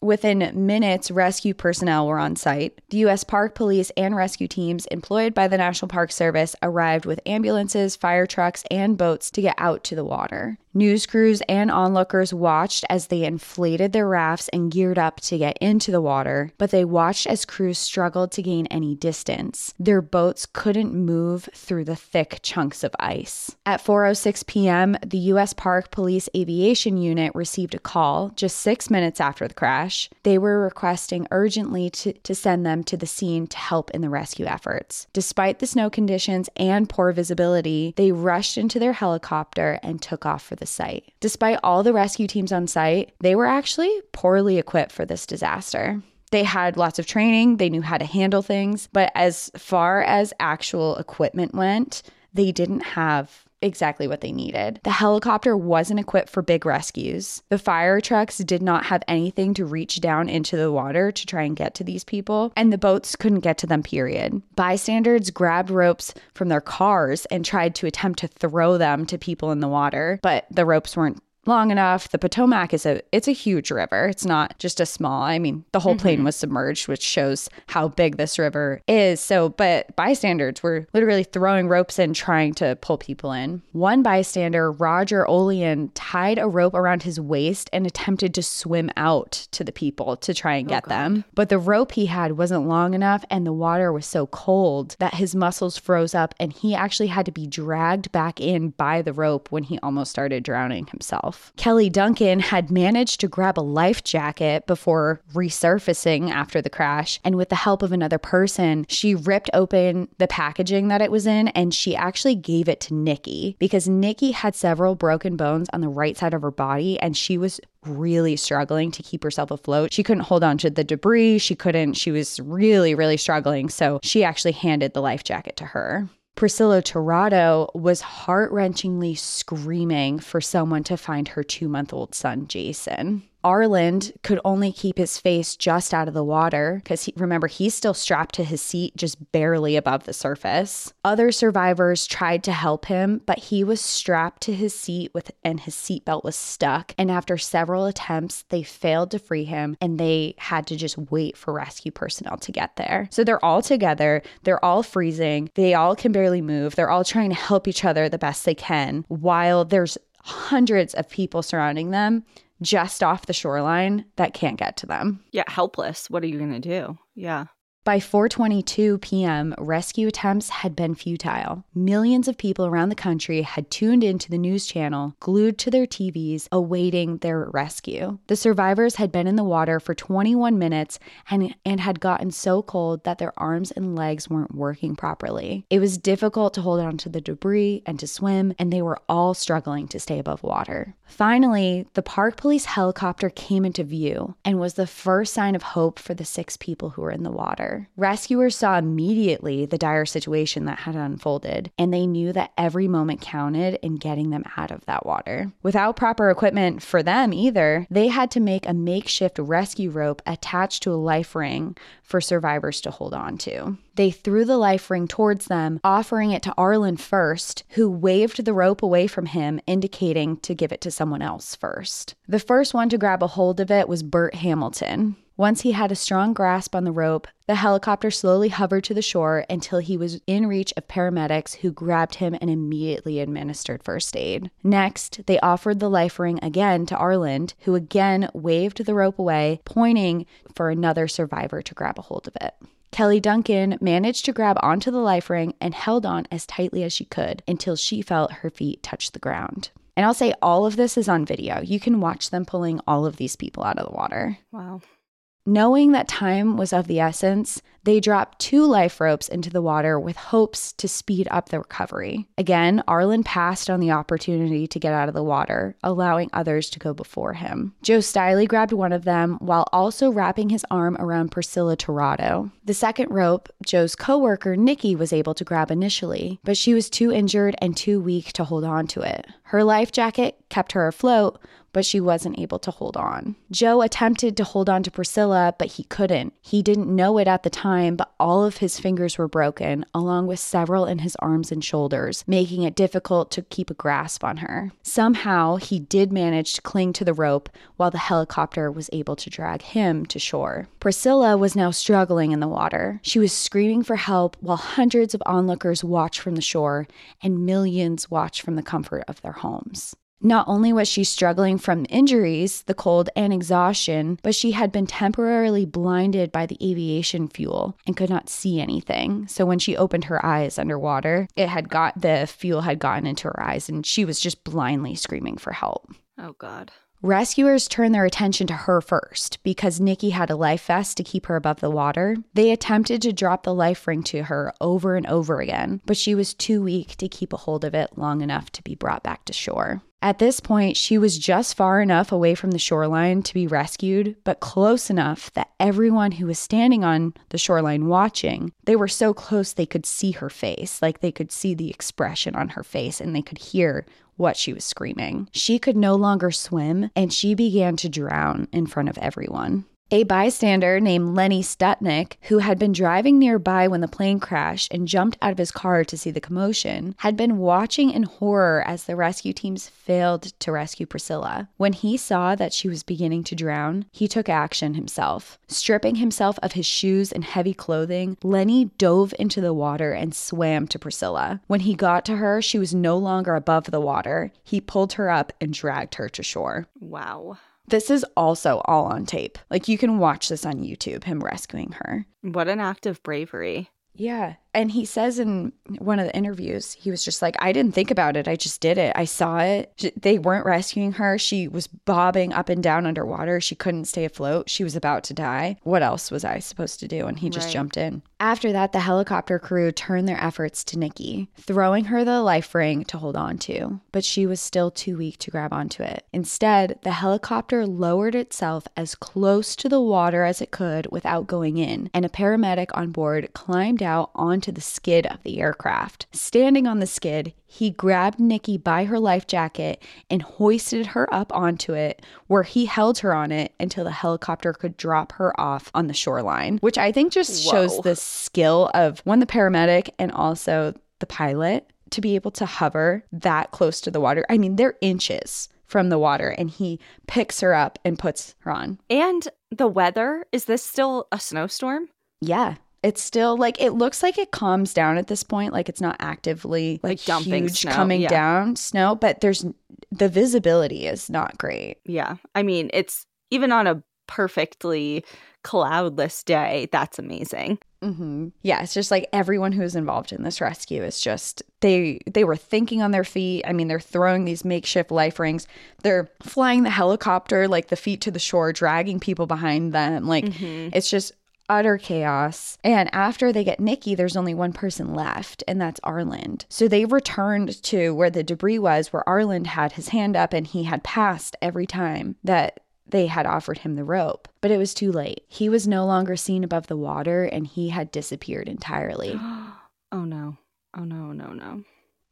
Within minutes, rescue personnel were on site. The U.S. Park Police and rescue teams employed by the National Park Service arrived with ambulances, fire trucks, and boats to get out to the water. News crews and onlookers watched as they inflated their rafts and geared up to get into the water, but they watched as crews struggled to gain any distance. Their boats couldn't move through the thick chunks of ice. At 4:06 p.m., the US Park Police Aviation Unit received a call just 6 minutes after the crash. They were requesting urgently to, to send them to the scene to help in the rescue efforts. Despite the snow conditions and poor visibility, they rushed into their helicopter and took off for the site. Despite all the rescue teams on site, they were actually poorly equipped for this disaster. They had lots of training, they knew how to handle things, but as far as actual equipment went, they didn't have exactly what they needed. The helicopter wasn't equipped for big rescues. The fire trucks did not have anything to reach down into the water to try and get to these people, and the boats couldn't get to them, period. Bystanders grabbed ropes from their cars and tried to attempt to throw them to people in the water, but the ropes weren't long enough. The Potomac is a it's a huge river. It's not just a small. I mean, the whole plane mm-hmm. was submerged, which shows how big this river is. So, but bystanders were literally throwing ropes in trying to pull people in. One bystander, Roger Olian, tied a rope around his waist and attempted to swim out to the people to try and oh, get oh them. But the rope he had wasn't long enough and the water was so cold that his muscles froze up and he actually had to be dragged back in by the rope when he almost started drowning himself himself. Kelly Duncan had managed to grab a life jacket before resurfacing after the crash, and with the help of another person, she ripped open the packaging that it was in and she actually gave it to Nikki because Nikki had several broken bones on the right side of her body and she was really struggling to keep herself afloat. She couldn't hold on to the debris. She couldn't, she was really, really struggling. So she actually handed the life jacket to her. Priscilla Tirado was heart wrenchingly screaming for someone to find her two month old son, Jason. Arland could only keep his face just out of the water because he, remember, he's still strapped to his seat just barely above the surface. Other survivors tried to help him, but he was strapped to his seat with and his seatbelt was stuck. And after several attempts, they failed to free him and they had to just wait for rescue personnel to get there. So they're all together, they're all freezing, they all can barely move, they're all trying to help each other the best they can while there's hundreds of people surrounding them just off the shoreline that can't get to them. Yeah, helpless. What are you going to do? Yeah. By 4:22 p.m., rescue attempts had been futile. Millions of people around the country had tuned into the news channel, glued to their TVs, awaiting their rescue. The survivors had been in the water for 21 minutes and, and had gotten so cold that their arms and legs weren't working properly. It was difficult to hold on to the debris and to swim, and they were all struggling to stay above water. Finally, the park police helicopter came into view and was the first sign of hope for the six people who were in the water. Rescuers saw immediately the dire situation that had unfolded, and they knew that every moment counted in getting them out of that water. Without proper equipment for them either, they had to make a makeshift rescue rope attached to a life ring for survivors to hold on to. They threw the life ring towards them, offering it to Arland first, who waved the rope away from him, indicating to give it to someone else first. The first one to grab a hold of it was Bert Hamilton. Once he had a strong grasp on the rope, the helicopter slowly hovered to the shore until he was in reach of paramedics who grabbed him and immediately administered first aid. Next, they offered the life ring again to Arland, who again waved the rope away, pointing for another survivor to grab a hold of it. Kelly Duncan managed to grab onto the life ring and held on as tightly as she could until she felt her feet touch the ground. And I'll say all of this is on video. You can watch them pulling all of these people out of the water. Wow. Knowing that time was of the essence, they dropped two life ropes into the water with hopes to speed up the recovery. Again, Arland passed on the opportunity to get out of the water, allowing others to go before him. Joe Stiley grabbed one of them while also wrapping his arm around Priscilla Tirado. The second rope, Joe's coworker Nikki was able to grab initially, but she was too injured and too weak to hold on to it. Her life jacket kept her afloat, but she wasn't able to hold on. Joe attempted to hold on to Priscilla, but he couldn't. He didn't know it at the time, but all of his fingers were broken, along with several in his arms and shoulders, making it difficult to keep a grasp on her. Somehow, he did manage to cling to the rope while the helicopter was able to drag him to shore. Priscilla was now struggling in the water. She was screaming for help while hundreds of onlookers watched from the shore and millions watched from the comfort of their homes. Not only was she struggling from injuries, the cold, and exhaustion, but she had been temporarily blinded by the aviation fuel and could not see anything. So when she opened her eyes underwater, it had got the fuel had gotten into her eyes and she was just blindly screaming for help. Oh, God. Rescuers turned their attention to her first because Nikki had a life vest to keep her above the water. They attempted to drop the life ring to her over and over again, but she was too weak to keep a hold of it long enough to be brought back to shore. At this point, she was just far enough away from the shoreline to be rescued, but close enough that everyone who was standing on the shoreline watching, they were so close they could see her face, like they could see the expression on her face and they could hear what she was screaming. She could no longer swim and she began to drown in front of everyone. A bystander named Lenny Skutnik, who had been driving nearby when the plane crashed and jumped out of his car to see the commotion, had been watching in horror as the rescue teams failed to rescue Priscilla. When he saw that she was beginning to drown, he took action himself. Stripping himself of his shoes and heavy clothing, Lenny dove into the water and swam to Priscilla. When he got to her, she was no longer above the water. He pulled her up and dragged her to shore. Wow. This is also all on tape. Like you can watch this on YouTube, him rescuing her. What an act of bravery. Yeah. And he says in one of the interviews, he was just like, I didn't think about it. I just did it. I saw it. They weren't rescuing her. She was bobbing up and down underwater. She couldn't stay afloat. She was about to die. What else was I supposed to do? And he just Right. jumped in. After that, the helicopter crew turned their efforts to Nikki, throwing her the life ring to hold on to, but she was still too weak to grab onto it. Instead, the helicopter lowered itself as close to the water as it could without going in, and a paramedic on board climbed out onto the skid of the aircraft. Standing on the skid, he grabbed Nikki by her life jacket and hoisted her up onto it, where he held her on it until the helicopter could drop her off on the shoreline, which I think just shows the skill of one, the paramedic, and also the pilot to be able to hover that close to the water. I mean, they're inches from the water, and he picks her up and puts her on. And the weather is this still a snowstorm? Yeah. It's still like it looks like it calms down at this point. Like it's not actively like, Like dumping huge snow, coming yeah. down snow, but there's the visibility is not great. Yeah. I mean, it's even on a perfectly cloudless day. That's amazing. Mm-hmm. Yeah, it's just like everyone who's involved in this rescue is just they they were thinking on their feet. I mean, they're throwing these makeshift life rings. They're flying the helicopter like the feet to the shore, dragging people behind them. Like mm-hmm. it's just utter chaos. And after they get Nikki, there's only one person left, and that's Arland. So they returned to where the debris was, where Arland had his hand up and he had passed every time that they had offered him the rope. But it was too late. He was no longer seen above the water and he had disappeared entirely. oh no. Oh no, no, no.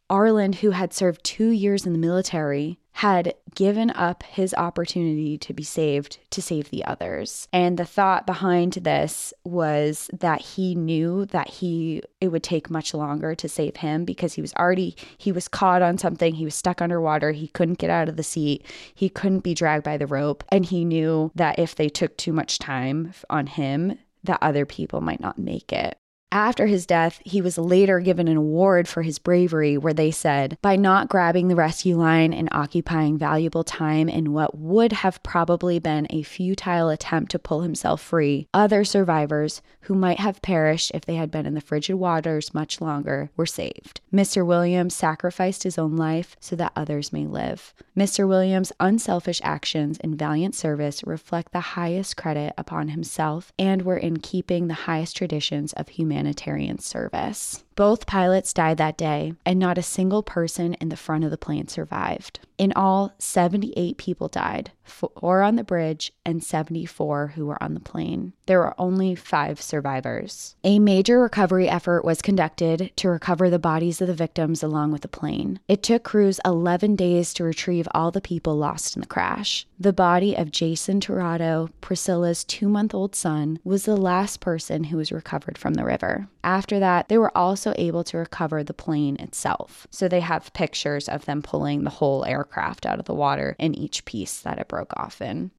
Arland, who had served two years in the military, had given up his opportunity to be saved to save the others. And the thought behind this was that he knew that he it would take much longer to save him because he was already he was caught on something, he was stuck underwater, he couldn't get out of the seat, he couldn't be dragged by the rope, and he knew that if they took too much time on him, that other people might not make it. After his death, he was later given an award for his bravery, where they said, by not grabbing the rescue line and occupying valuable time in what would have probably been a futile attempt to pull himself free, other survivors who might have perished if they had been in the frigid waters much longer were saved. Mr. Williams sacrificed his own life so that others may live. Mr. Williams' unselfish actions and valiant service reflect the highest credit upon himself and were in keeping the highest traditions of humanity humanitarian service. Both pilots died that day, and not a single person in the front of the plane survived. In all, 78 people died, four on the bridge and 74 who were on the plane. There were only five survivors. A major recovery effort was conducted to recover the bodies of the victims along with the plane. It took crews 11 days to retrieve all the people lost in the crash. The body of Jason Tirado, Priscilla's two month old son, was the last person who was recovered from the river. After that, they were also able to recover the plane itself. So they have pictures of them pulling the whole aircraft out of the water in each piece that it broke off in.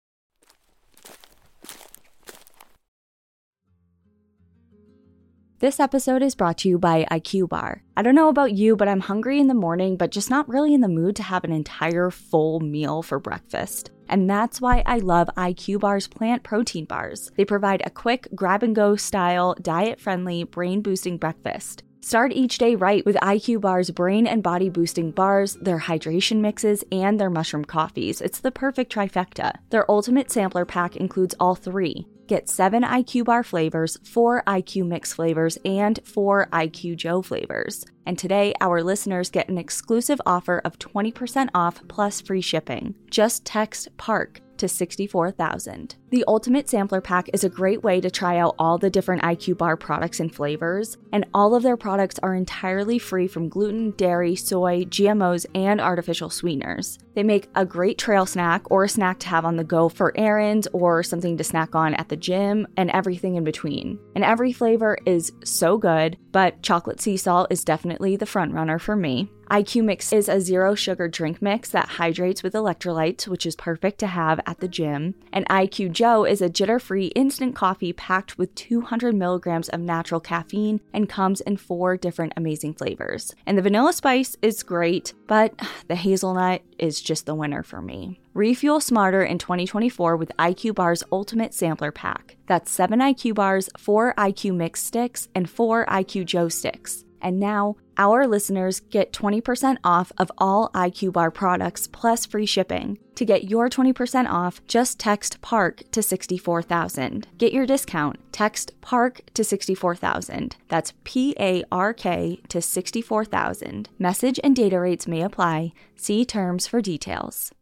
This episode is brought to you by IQ Bar. I don't know about you, but I'm hungry in the morning, but just not really in the mood to have an entire full meal for breakfast. And that's why I love IQ Bar's plant protein bars. They provide a quick grab and go style, diet friendly, brain boosting breakfast. Start each day right with IQ Bar's brain and body boosting bars, their hydration mixes, and their mushroom coffees. It's the perfect trifecta. Their ultimate sampler pack includes all three. Get seven IQ Bar flavors, four IQ Mix flavors, and four IQ Joe flavors. And today, our listeners get an exclusive offer of 20% off plus free shipping. Just text PARK to 64,000. The Ultimate Sampler Pack is a great way to try out all the different IQ Bar products and flavors, and all of their products are entirely free from gluten, dairy, soy, GMOs, and artificial sweeteners. They make a great trail snack or a snack to have on the go for errands or something to snack on at the gym and everything in between. And every flavor is so good, but chocolate sea salt is definitely the front runner for me. IQ Mix is a zero sugar drink mix that hydrates with electrolytes, which is perfect to have at the gym. And IQ Joe is a jitter free instant coffee packed with 200 milligrams of natural caffeine and comes in four different amazing flavors. And the vanilla spice is great, but the hazelnut is just the winner for me. Refuel smarter in 2024 with IQ Bar's Ultimate Sampler Pack. That's 7 IQ bars, 4 IQ Mix sticks, and 4 IQ Joe sticks. And now, our listeners get 20% off of all IQ Bar products plus free shipping. To get your 20% off, just text PARK to 64000. Get your discount. Text PARK to 64000. That's P A R K to 64000. Message and data rates may apply. See terms for details.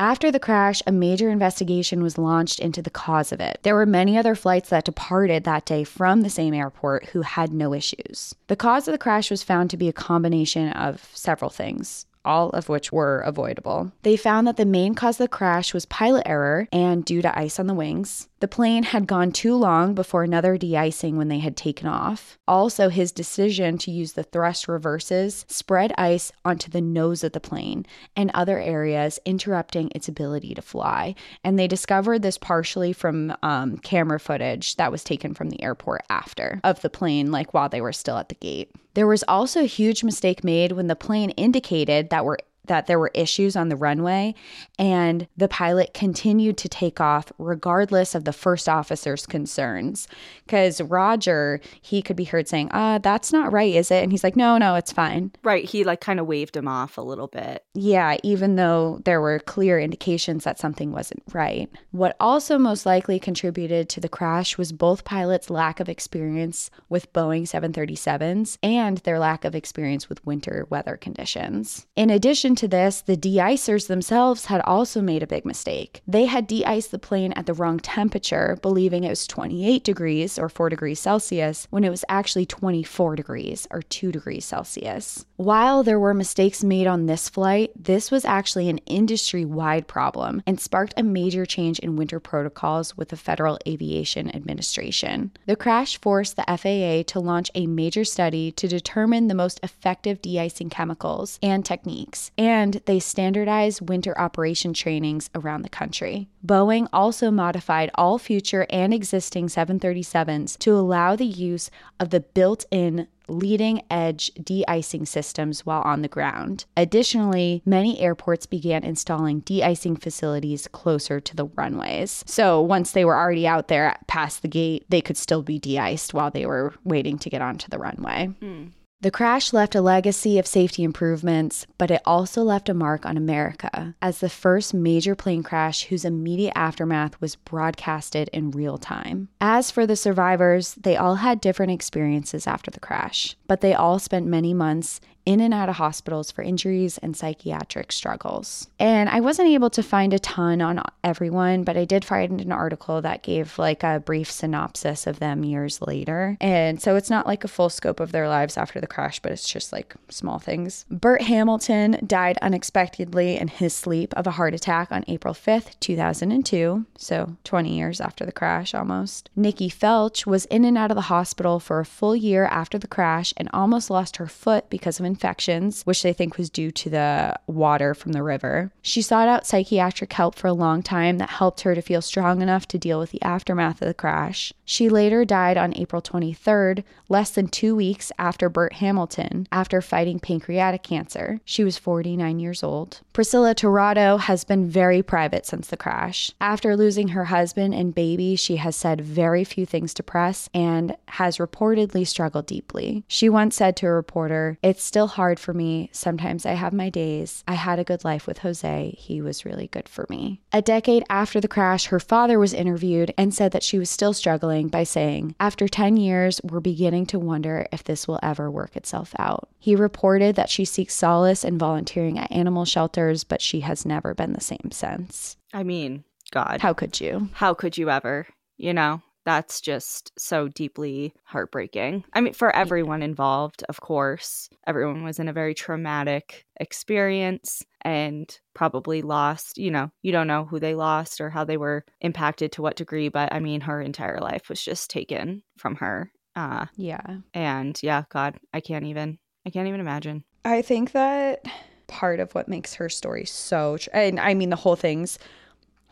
After the crash, a major investigation was launched into the cause of it. There were many other flights that departed that day from the same airport who had no issues. The cause of the crash was found to be a combination of several things all of which were avoidable. They found that the main cause of the crash was pilot error and due to ice on the wings. The plane had gone too long before another de icing when they had taken off. Also, his decision to use the thrust reverses spread ice onto the nose of the plane and other areas, interrupting its ability to fly. And they discovered this partially from um, camera footage that was taken from the airport after of the plane, like while they were still at the gate. There was also a huge mistake made when the plane indicated that we're that there were issues on the runway, and the pilot continued to take off regardless of the first officer's concerns. Because Roger, he could be heard saying, uh, that's not right, is it? And he's like, no, no, it's fine. Right. He like kind of waved him off a little bit. Yeah, even though there were clear indications that something wasn't right. What also most likely contributed to the crash was both pilots' lack of experience with Boeing 737s and their lack of experience with winter weather conditions. In addition to this, the de-icers themselves had also made a big mistake. They had de-iced the plane at the wrong temperature, believing it was 28 degrees or 4 degrees Celsius when it was actually 24 degrees or 2 degrees Celsius. While there were mistakes made on this flight, this was actually an industry-wide problem and sparked a major change in winter protocols with the Federal Aviation Administration. The crash forced the FAA to launch a major study to determine the most effective de-icing chemicals and techniques, and they standardized winter operation trainings around the country. Boeing also modified all future and existing 737s to allow the use of the built in leading edge de icing systems while on the ground. Additionally, many airports began installing de icing facilities closer to the runways. So once they were already out there past the gate, they could still be de iced while they were waiting to get onto the runway. Mm. The crash left a legacy of safety improvements, but it also left a mark on America as the first major plane crash whose immediate aftermath was broadcasted in real time. As for the survivors, they all had different experiences after the crash, but they all spent many months in and out of hospitals for injuries and psychiatric struggles. And I wasn't able to find a ton on everyone, but I did find an article that gave like a brief synopsis of them years later. And so it's not like a full scope of their lives after the crash, but it's just like small things. Bert Hamilton died unexpectedly in his sleep of a heart attack on April 5th, 2002, so 20 years after the crash almost. Nikki Felch was in and out of the hospital for a full year after the crash and almost lost her foot because of infections, which they think was due to the water from the river. She sought out psychiatric help for a long time that helped her to feel strong enough to deal with the aftermath of the crash. She later died on April 23rd, less than two weeks after Bert Hamilton, after fighting pancreatic cancer. She was 49 years old. Priscilla Tirado has been very private since the crash. After losing her husband and baby, she has said very few things to press and has reportedly struggled deeply. She once said to a reporter, It's still hard for me. Sometimes I have my days. I had a good life with Jose. He was really good for me. A decade after the crash, her father was interviewed and said that she was still struggling by saying, After 10 years, we're beginning to wonder if this will ever work itself out. He reported that she seeks solace in volunteering at animal shelters, but she has never been the same since. I mean, God. How could you? How could you ever? You know, that's just so deeply heartbreaking. I mean, for everyone involved, of course. Everyone was in a very traumatic experience and probably lost, you know, you don't know who they lost or how they were impacted to what degree, but I mean, her entire life was just taken from her. Uh, Yeah. and yeah, God, I can't even, I can't even imagine. I think that part of what makes her story so, tr- and I mean, the whole thing's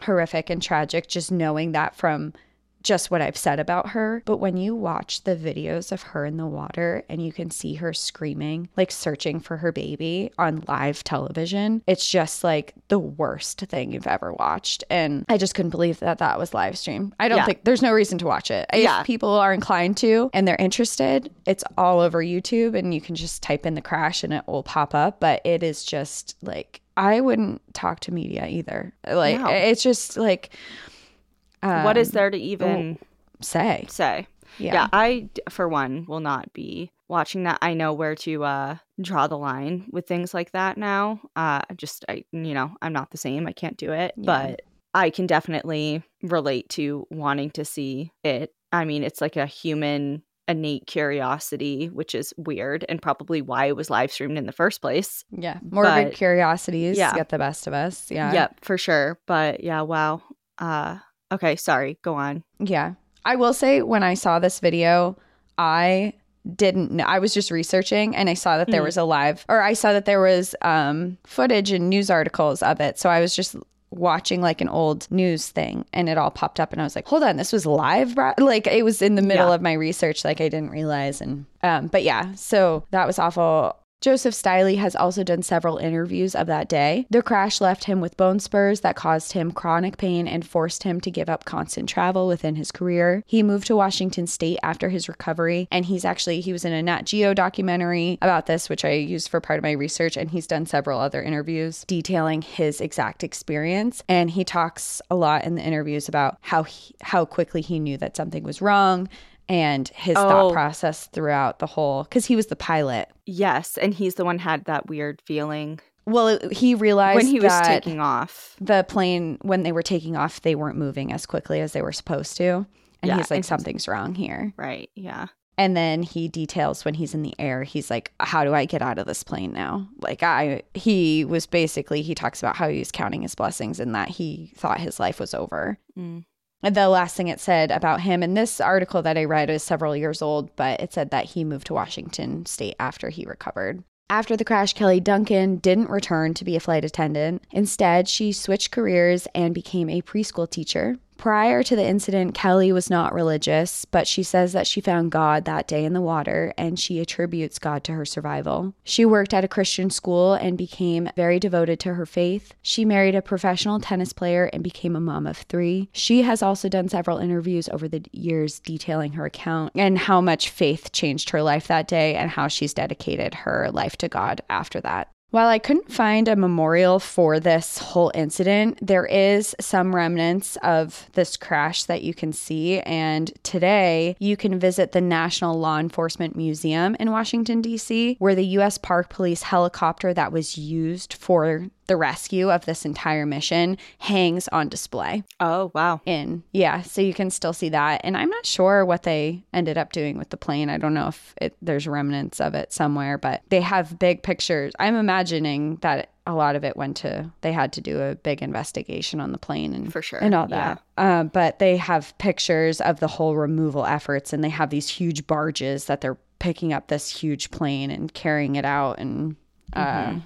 horrific and tragic, just knowing that from just what I've said about her. But when you watch the videos of her in the water and you can see her screaming, like searching for her baby on live television, it's just like the worst thing you've ever watched. And I just couldn't believe that that was live stream. I don't Yeah. think there's no reason to watch it. If Yeah. people are inclined to and they're interested, it's all over YouTube and you can just type in the crash and it will pop up. But it is just like, I wouldn't talk to media either. Like, No. it's just like, what is um, there to even say? say? Yeah. Yeah. I, for one, will not be watching that. I know where to uh, draw the line with things like that now. Uh, just, I, you know, I'm not the same. I can't do it, Yeah. but I can definitely relate to wanting to see it. I mean, it's like a human innate curiosity, which is weird and probably why it was live streamed in the first place. Yeah. Morbid But- curiosities Yeah. get the best of us. Yeah. Yep, for sure. But yeah, wow. Uh, okay, sorry. Go on. Yeah. I will say when I saw this video, I didn't know. I was just researching and I saw that there Mhm. was a live or I saw that there was um footage and news articles of it. So I was just watching like an old news thing and it all popped up and I was like, "Hold on, this was live?" bro?" Like it was in the middle Yeah. of my research like I didn't realize and um but yeah, so that was awful. Joseph Stiley has also done several interviews of that day. The crash left him with bone spurs that caused him chronic pain and forced him to give up constant travel within his career. He moved to Washington state after his recovery, and he's actually he was in a Nat Geo documentary about this which I used for part of my research and he's done several other interviews detailing his exact experience and he talks a lot in the interviews about how he, how quickly he knew that something was wrong and his Oh. thought process throughout the whole because he was the pilot Yes, and he's the one had that weird feeling well it- he realized when he was taking off. the plane when they were taking off they weren't moving as quickly as they were supposed to and Yeah, he's like something's wrong here Right. Yeah. and then he details when he's in the air he's like how do i get out of this plane now like i he was basically he talks about how he was counting his blessings and that he thought his life was over Mm. The last thing it said about him, and this article that I read is several years old, but it said that he moved to Washington state after he recovered. After the crash, Kelly Duncan didn't return to be a flight attendant. Instead, she switched careers and became a preschool teacher. Prior to the incident, Kelly was not religious, but she says that she found God that day in the water and she attributes God to her survival. She worked at a Christian school and became very devoted to her faith. She married a professional tennis player and became a mom of three. She has also done several interviews over the years detailing her account and how much faith changed her life that day and how she's dedicated her life to God after that. While I couldn't find a memorial for this whole incident, there is some remnants of this crash that you can see. And today you can visit the National Law Enforcement Museum in Washington, D.C., where the U.S. Park Police helicopter that was used for the rescue of this entire mission hangs on display Oh wow. in. Yeah, so you can still see that. And I'm not sure what they ended up doing with the plane. I don't know if it, there's remnants of it somewhere, but they have big pictures. I'm imagining that a lot of it went to they had to do a big investigation on the plane and For sure, and all yeah. that. Uh, but they have pictures of the whole removal efforts, and they have these huge barges that they're picking up this huge plane and carrying it out and. Uh, Mm-hmm.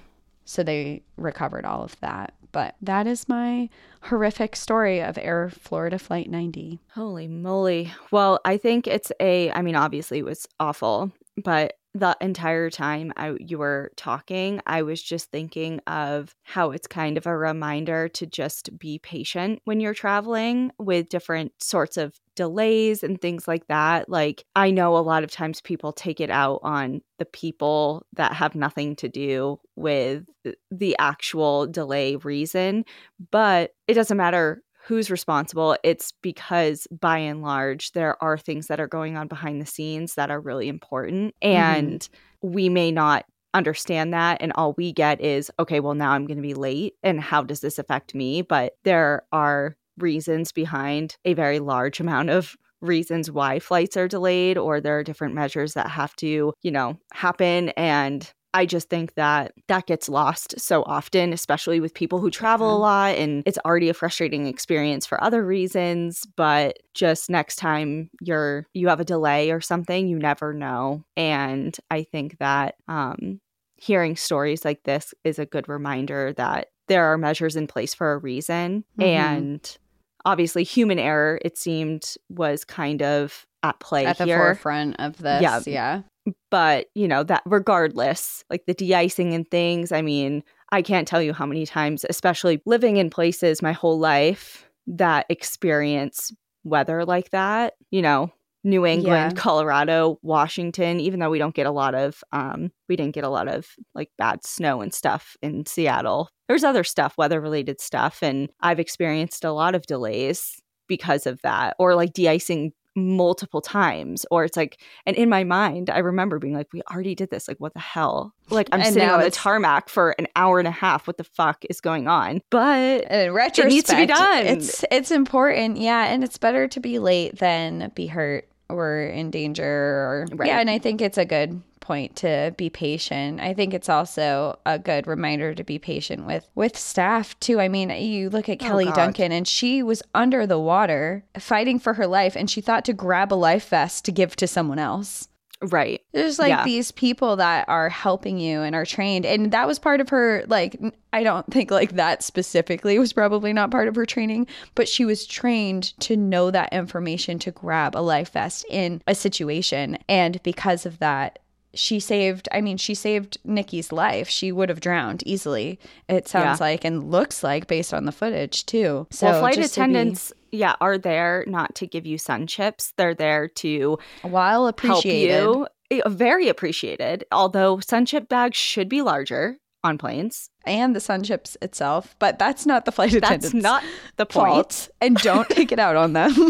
So they recovered all of that. But that is my horrific story of Air Florida Flight 90. Holy moly. Well, I think it's a I mean obviously it was awful, but the entire time I you were talking, I was just thinking of how it's kind of a reminder to just be patient when you're traveling with different sorts of delays and things like that. Like I know a lot of times people take it out on the people that have nothing to do with the actual delay reason, but it doesn't matter who's responsible. It's because by and large, there are things that are going on behind the scenes that are really important. Mm-hmm. And we may not understand that. And all we get is, okay, well, now I'm going to be late. And how does this affect me? But there are reasons behind a very large amount of reasons why flights are delayed or there are different measures that have to, you know, happen and I just think that that gets lost so often, especially with people who travel a lot. And it's already a frustrating experience for other reasons. But just next time you're you have a delay or something, you never know. And I think that um, hearing stories like this is a good reminder that there are measures in place for a reason. Mhm. And obviously, human error, it seemed, was kind of at play At the here forefront of this. Yeah. Yeah. But you know that regardless like the de-icing and things i mean i can't tell you how many times especially living in places my whole life that experience weather like that you know new england Yeah. colorado washington even though we don't get a lot of um we didn't get a lot of like bad snow and stuff in seattle there's other stuff weather related stuff and i've experienced a lot of delays because of that or like de-icing multiple times or it's like and in my mind i remember being like we already did this like what the hell like i'm And sitting on the tarmac for an hour and a half what the fuck is going on but In retrospect, it needs to be done. It's it's important, yeah, and it's better to be late than be hurt or in danger or Right. yeah, and I think it's a good point to be patient. I think it's also a good reminder to be patient with with staff too. I mean, you look at Oh, Kelly God. Duncan and she was under the water fighting for her life and she thought to grab a life vest to give to someone else. right There's like Yeah. these people that are helping you and are trained. And that was part of her, like, I don't think like that specifically was probably not part of her training, but she was trained to know that information to grab a life vest in a situation. And because of that, she saved i mean she saved nikki's life she would have drowned easily it sounds Yeah. like and looks like based on the footage too so well, flight to be- attendants, yeah, are there not to give you sun chips. They're there to while help you. Eh, Very appreciated. Although sun chip bags should be larger on planes. and the sun chips itself but that's not the flight attendants That's not the point. fault and don't take it out on them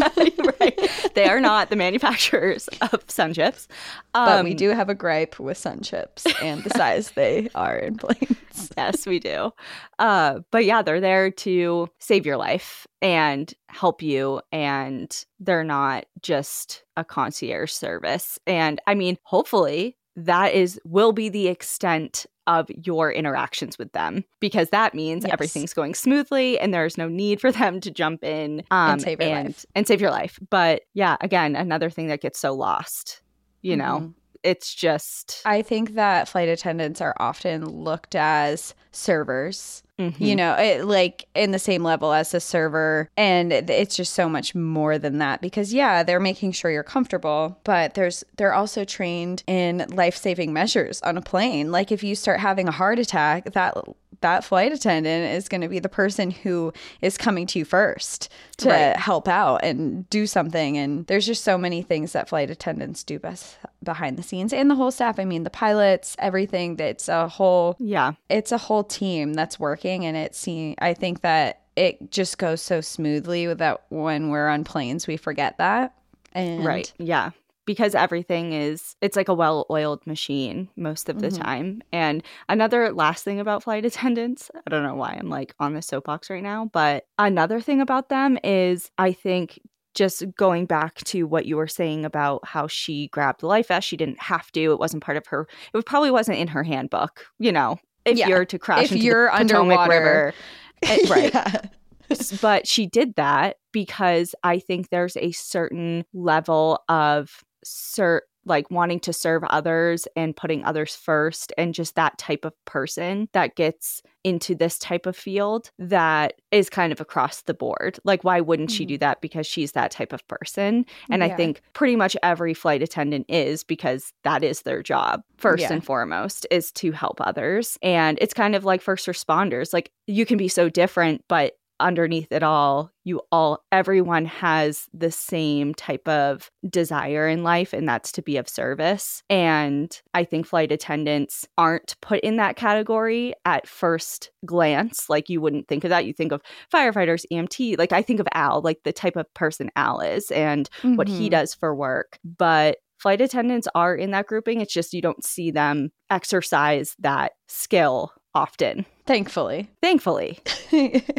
right. They are not the manufacturers of sun chips. but we Um, do have a gripe with sun chips and the size they are in planes yes, we do. Uh, but yeah, they're there to save your life and help you. And they're not just a concierge service. And I mean, hopefully that is will be the extent of your interactions with them because that means Yes. everything's going smoothly and there's no need for them to jump in um, save your and, life. and save your life. But yeah, again, another thing that gets so lost. You know, Mhm. It's just I think that flight attendants are often looked as servers, you Mhm. know, it, like in the same level as a server. And it's just so much more than that because, yeah, they're making sure you're comfortable, but there's they're also trained in life saving measures on a plane. Like if you start having a heart attack, that that flight attendant is going to be the person who is coming to you first to Right. help out and do something. And there's just so many things that flight attendants do best behind the scenes and the whole staff. I mean, the pilots, everything. That's a whole yeah. it's a whole team that's working and it seems i think that it just goes so smoothly that when we're on planes we forget that and Right. Yeah. Because everything is, it's like a well oiled machine most of the Mhm. time. And another last thing about flight attendants, I don't know why I'm like on the soapbox right now, but another thing about them is I think just going back to what you were saying about how she grabbed the life vest, she didn't have to. It wasn't part of her, it probably wasn't in her handbook, you know. If Yeah. you're to crash If into you're the Potomac underwater. River, Eh, right Yeah. But she did that because I think there's a certain level of ser- like wanting to serve others and putting others first and just that type of person that gets into this type of field that is kind of across the board. Like why wouldn't she do mm-hmm. that because she's that type of person? And I think pretty much every flight attendant is because that is their job first Yeah. and foremost is to help others. And it's kind of like first responders. Like you can be so different, but underneath it all, you all, everyone has the same type of desire in life, and that's to be of service. And I think flight attendants aren't put in that category at first glance. Like you wouldn't think of that. You think of firefighters, EMT. Like I think of Al, like the type of person Al is and what he Mhm. does for work. But flight attendants are in that grouping. It's just you don't see them exercise that skill often, thankfully thankfully.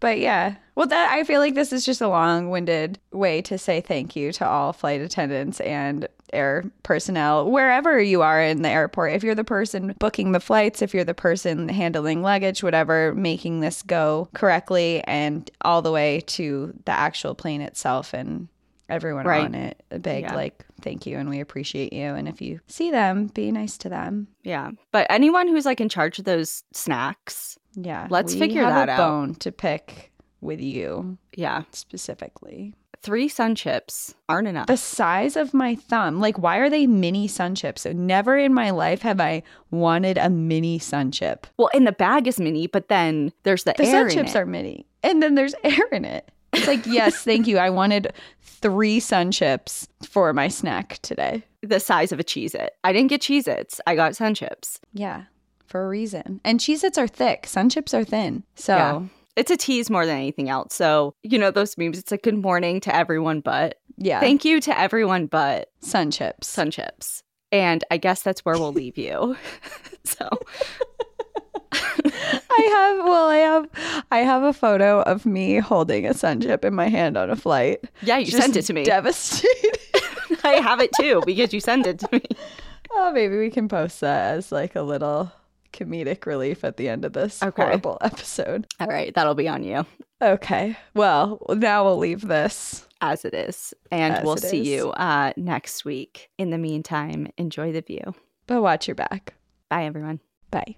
but yeah well that i feel like this is just a long-winded way to say thank you to all flight attendants and air personnel wherever you are in the airport if you're the person booking the flights if you're the person handling luggage whatever making this go correctly and all the way to the actual plane itself and everyone Right. on it a big Yeah. like thank you and we appreciate you and if you see them be nice to them Yeah. But anyone who's like in charge of those snacks, yeah Let's we figure have that a out. bone to pick with you yeah, specifically three sun chips aren't enough. the size of my thumb like why are they mini sun chips so never in my life have i wanted a mini sun chip well, and the bag is mini, but then there's the, the air sun chips it. are mini and then there's air in it it's like yes thank you i wanted three sun chips for my snack today the size of a Cheez It. I didn't get Cheez Its. I got sun chips. yeah for a reason and cheez its are thick sun chips are thin so Yeah. It's a tease more than anything else. So, you know, those memes, it's like good morning to everyone but. yeah Thank you to everyone but sun chips sun chips. And I guess that's where we'll leave you. so, I have well, I have I have a photo of me holding a sun chip in my hand on a flight. yeah, you sent it to me. Devastated. I have it too because you sent it to me. oh, maybe we can post that as like a little comedic relief at the end of this Okay. horrible episode. All right, that'll be on you Okay. Well, now we'll leave this. as it is. And As we'll see is. you uh, next week. In the meantime, enjoy the view. But watch your back. Bye, everyone. Bye.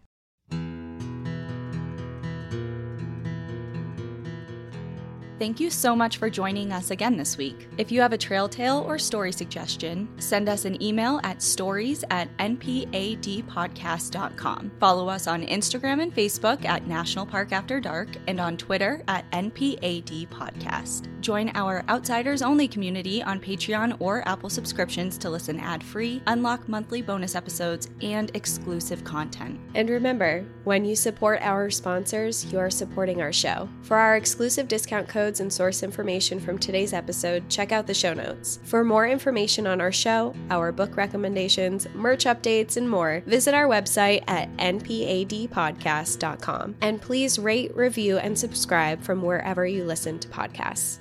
Thank you so much for joining us again this week. If you have a trail tale or story suggestion, send us an email at stories at npadpodcast.com. Follow us on Instagram and Facebook at National Park After Dark and on Twitter at NPAD Podcast. Join our Outsiders Only community on Patreon or Apple subscriptions to listen ad free, unlock monthly bonus episodes, and exclusive content. And remember, when you support our sponsors, you are supporting our show. For our exclusive discount and source information from today's episode, check out the show notes. For more information on our show, our book recommendations, merch updates, and more, visit our website at npadpodcast.com. And please rate, review, and subscribe from wherever you listen to podcasts.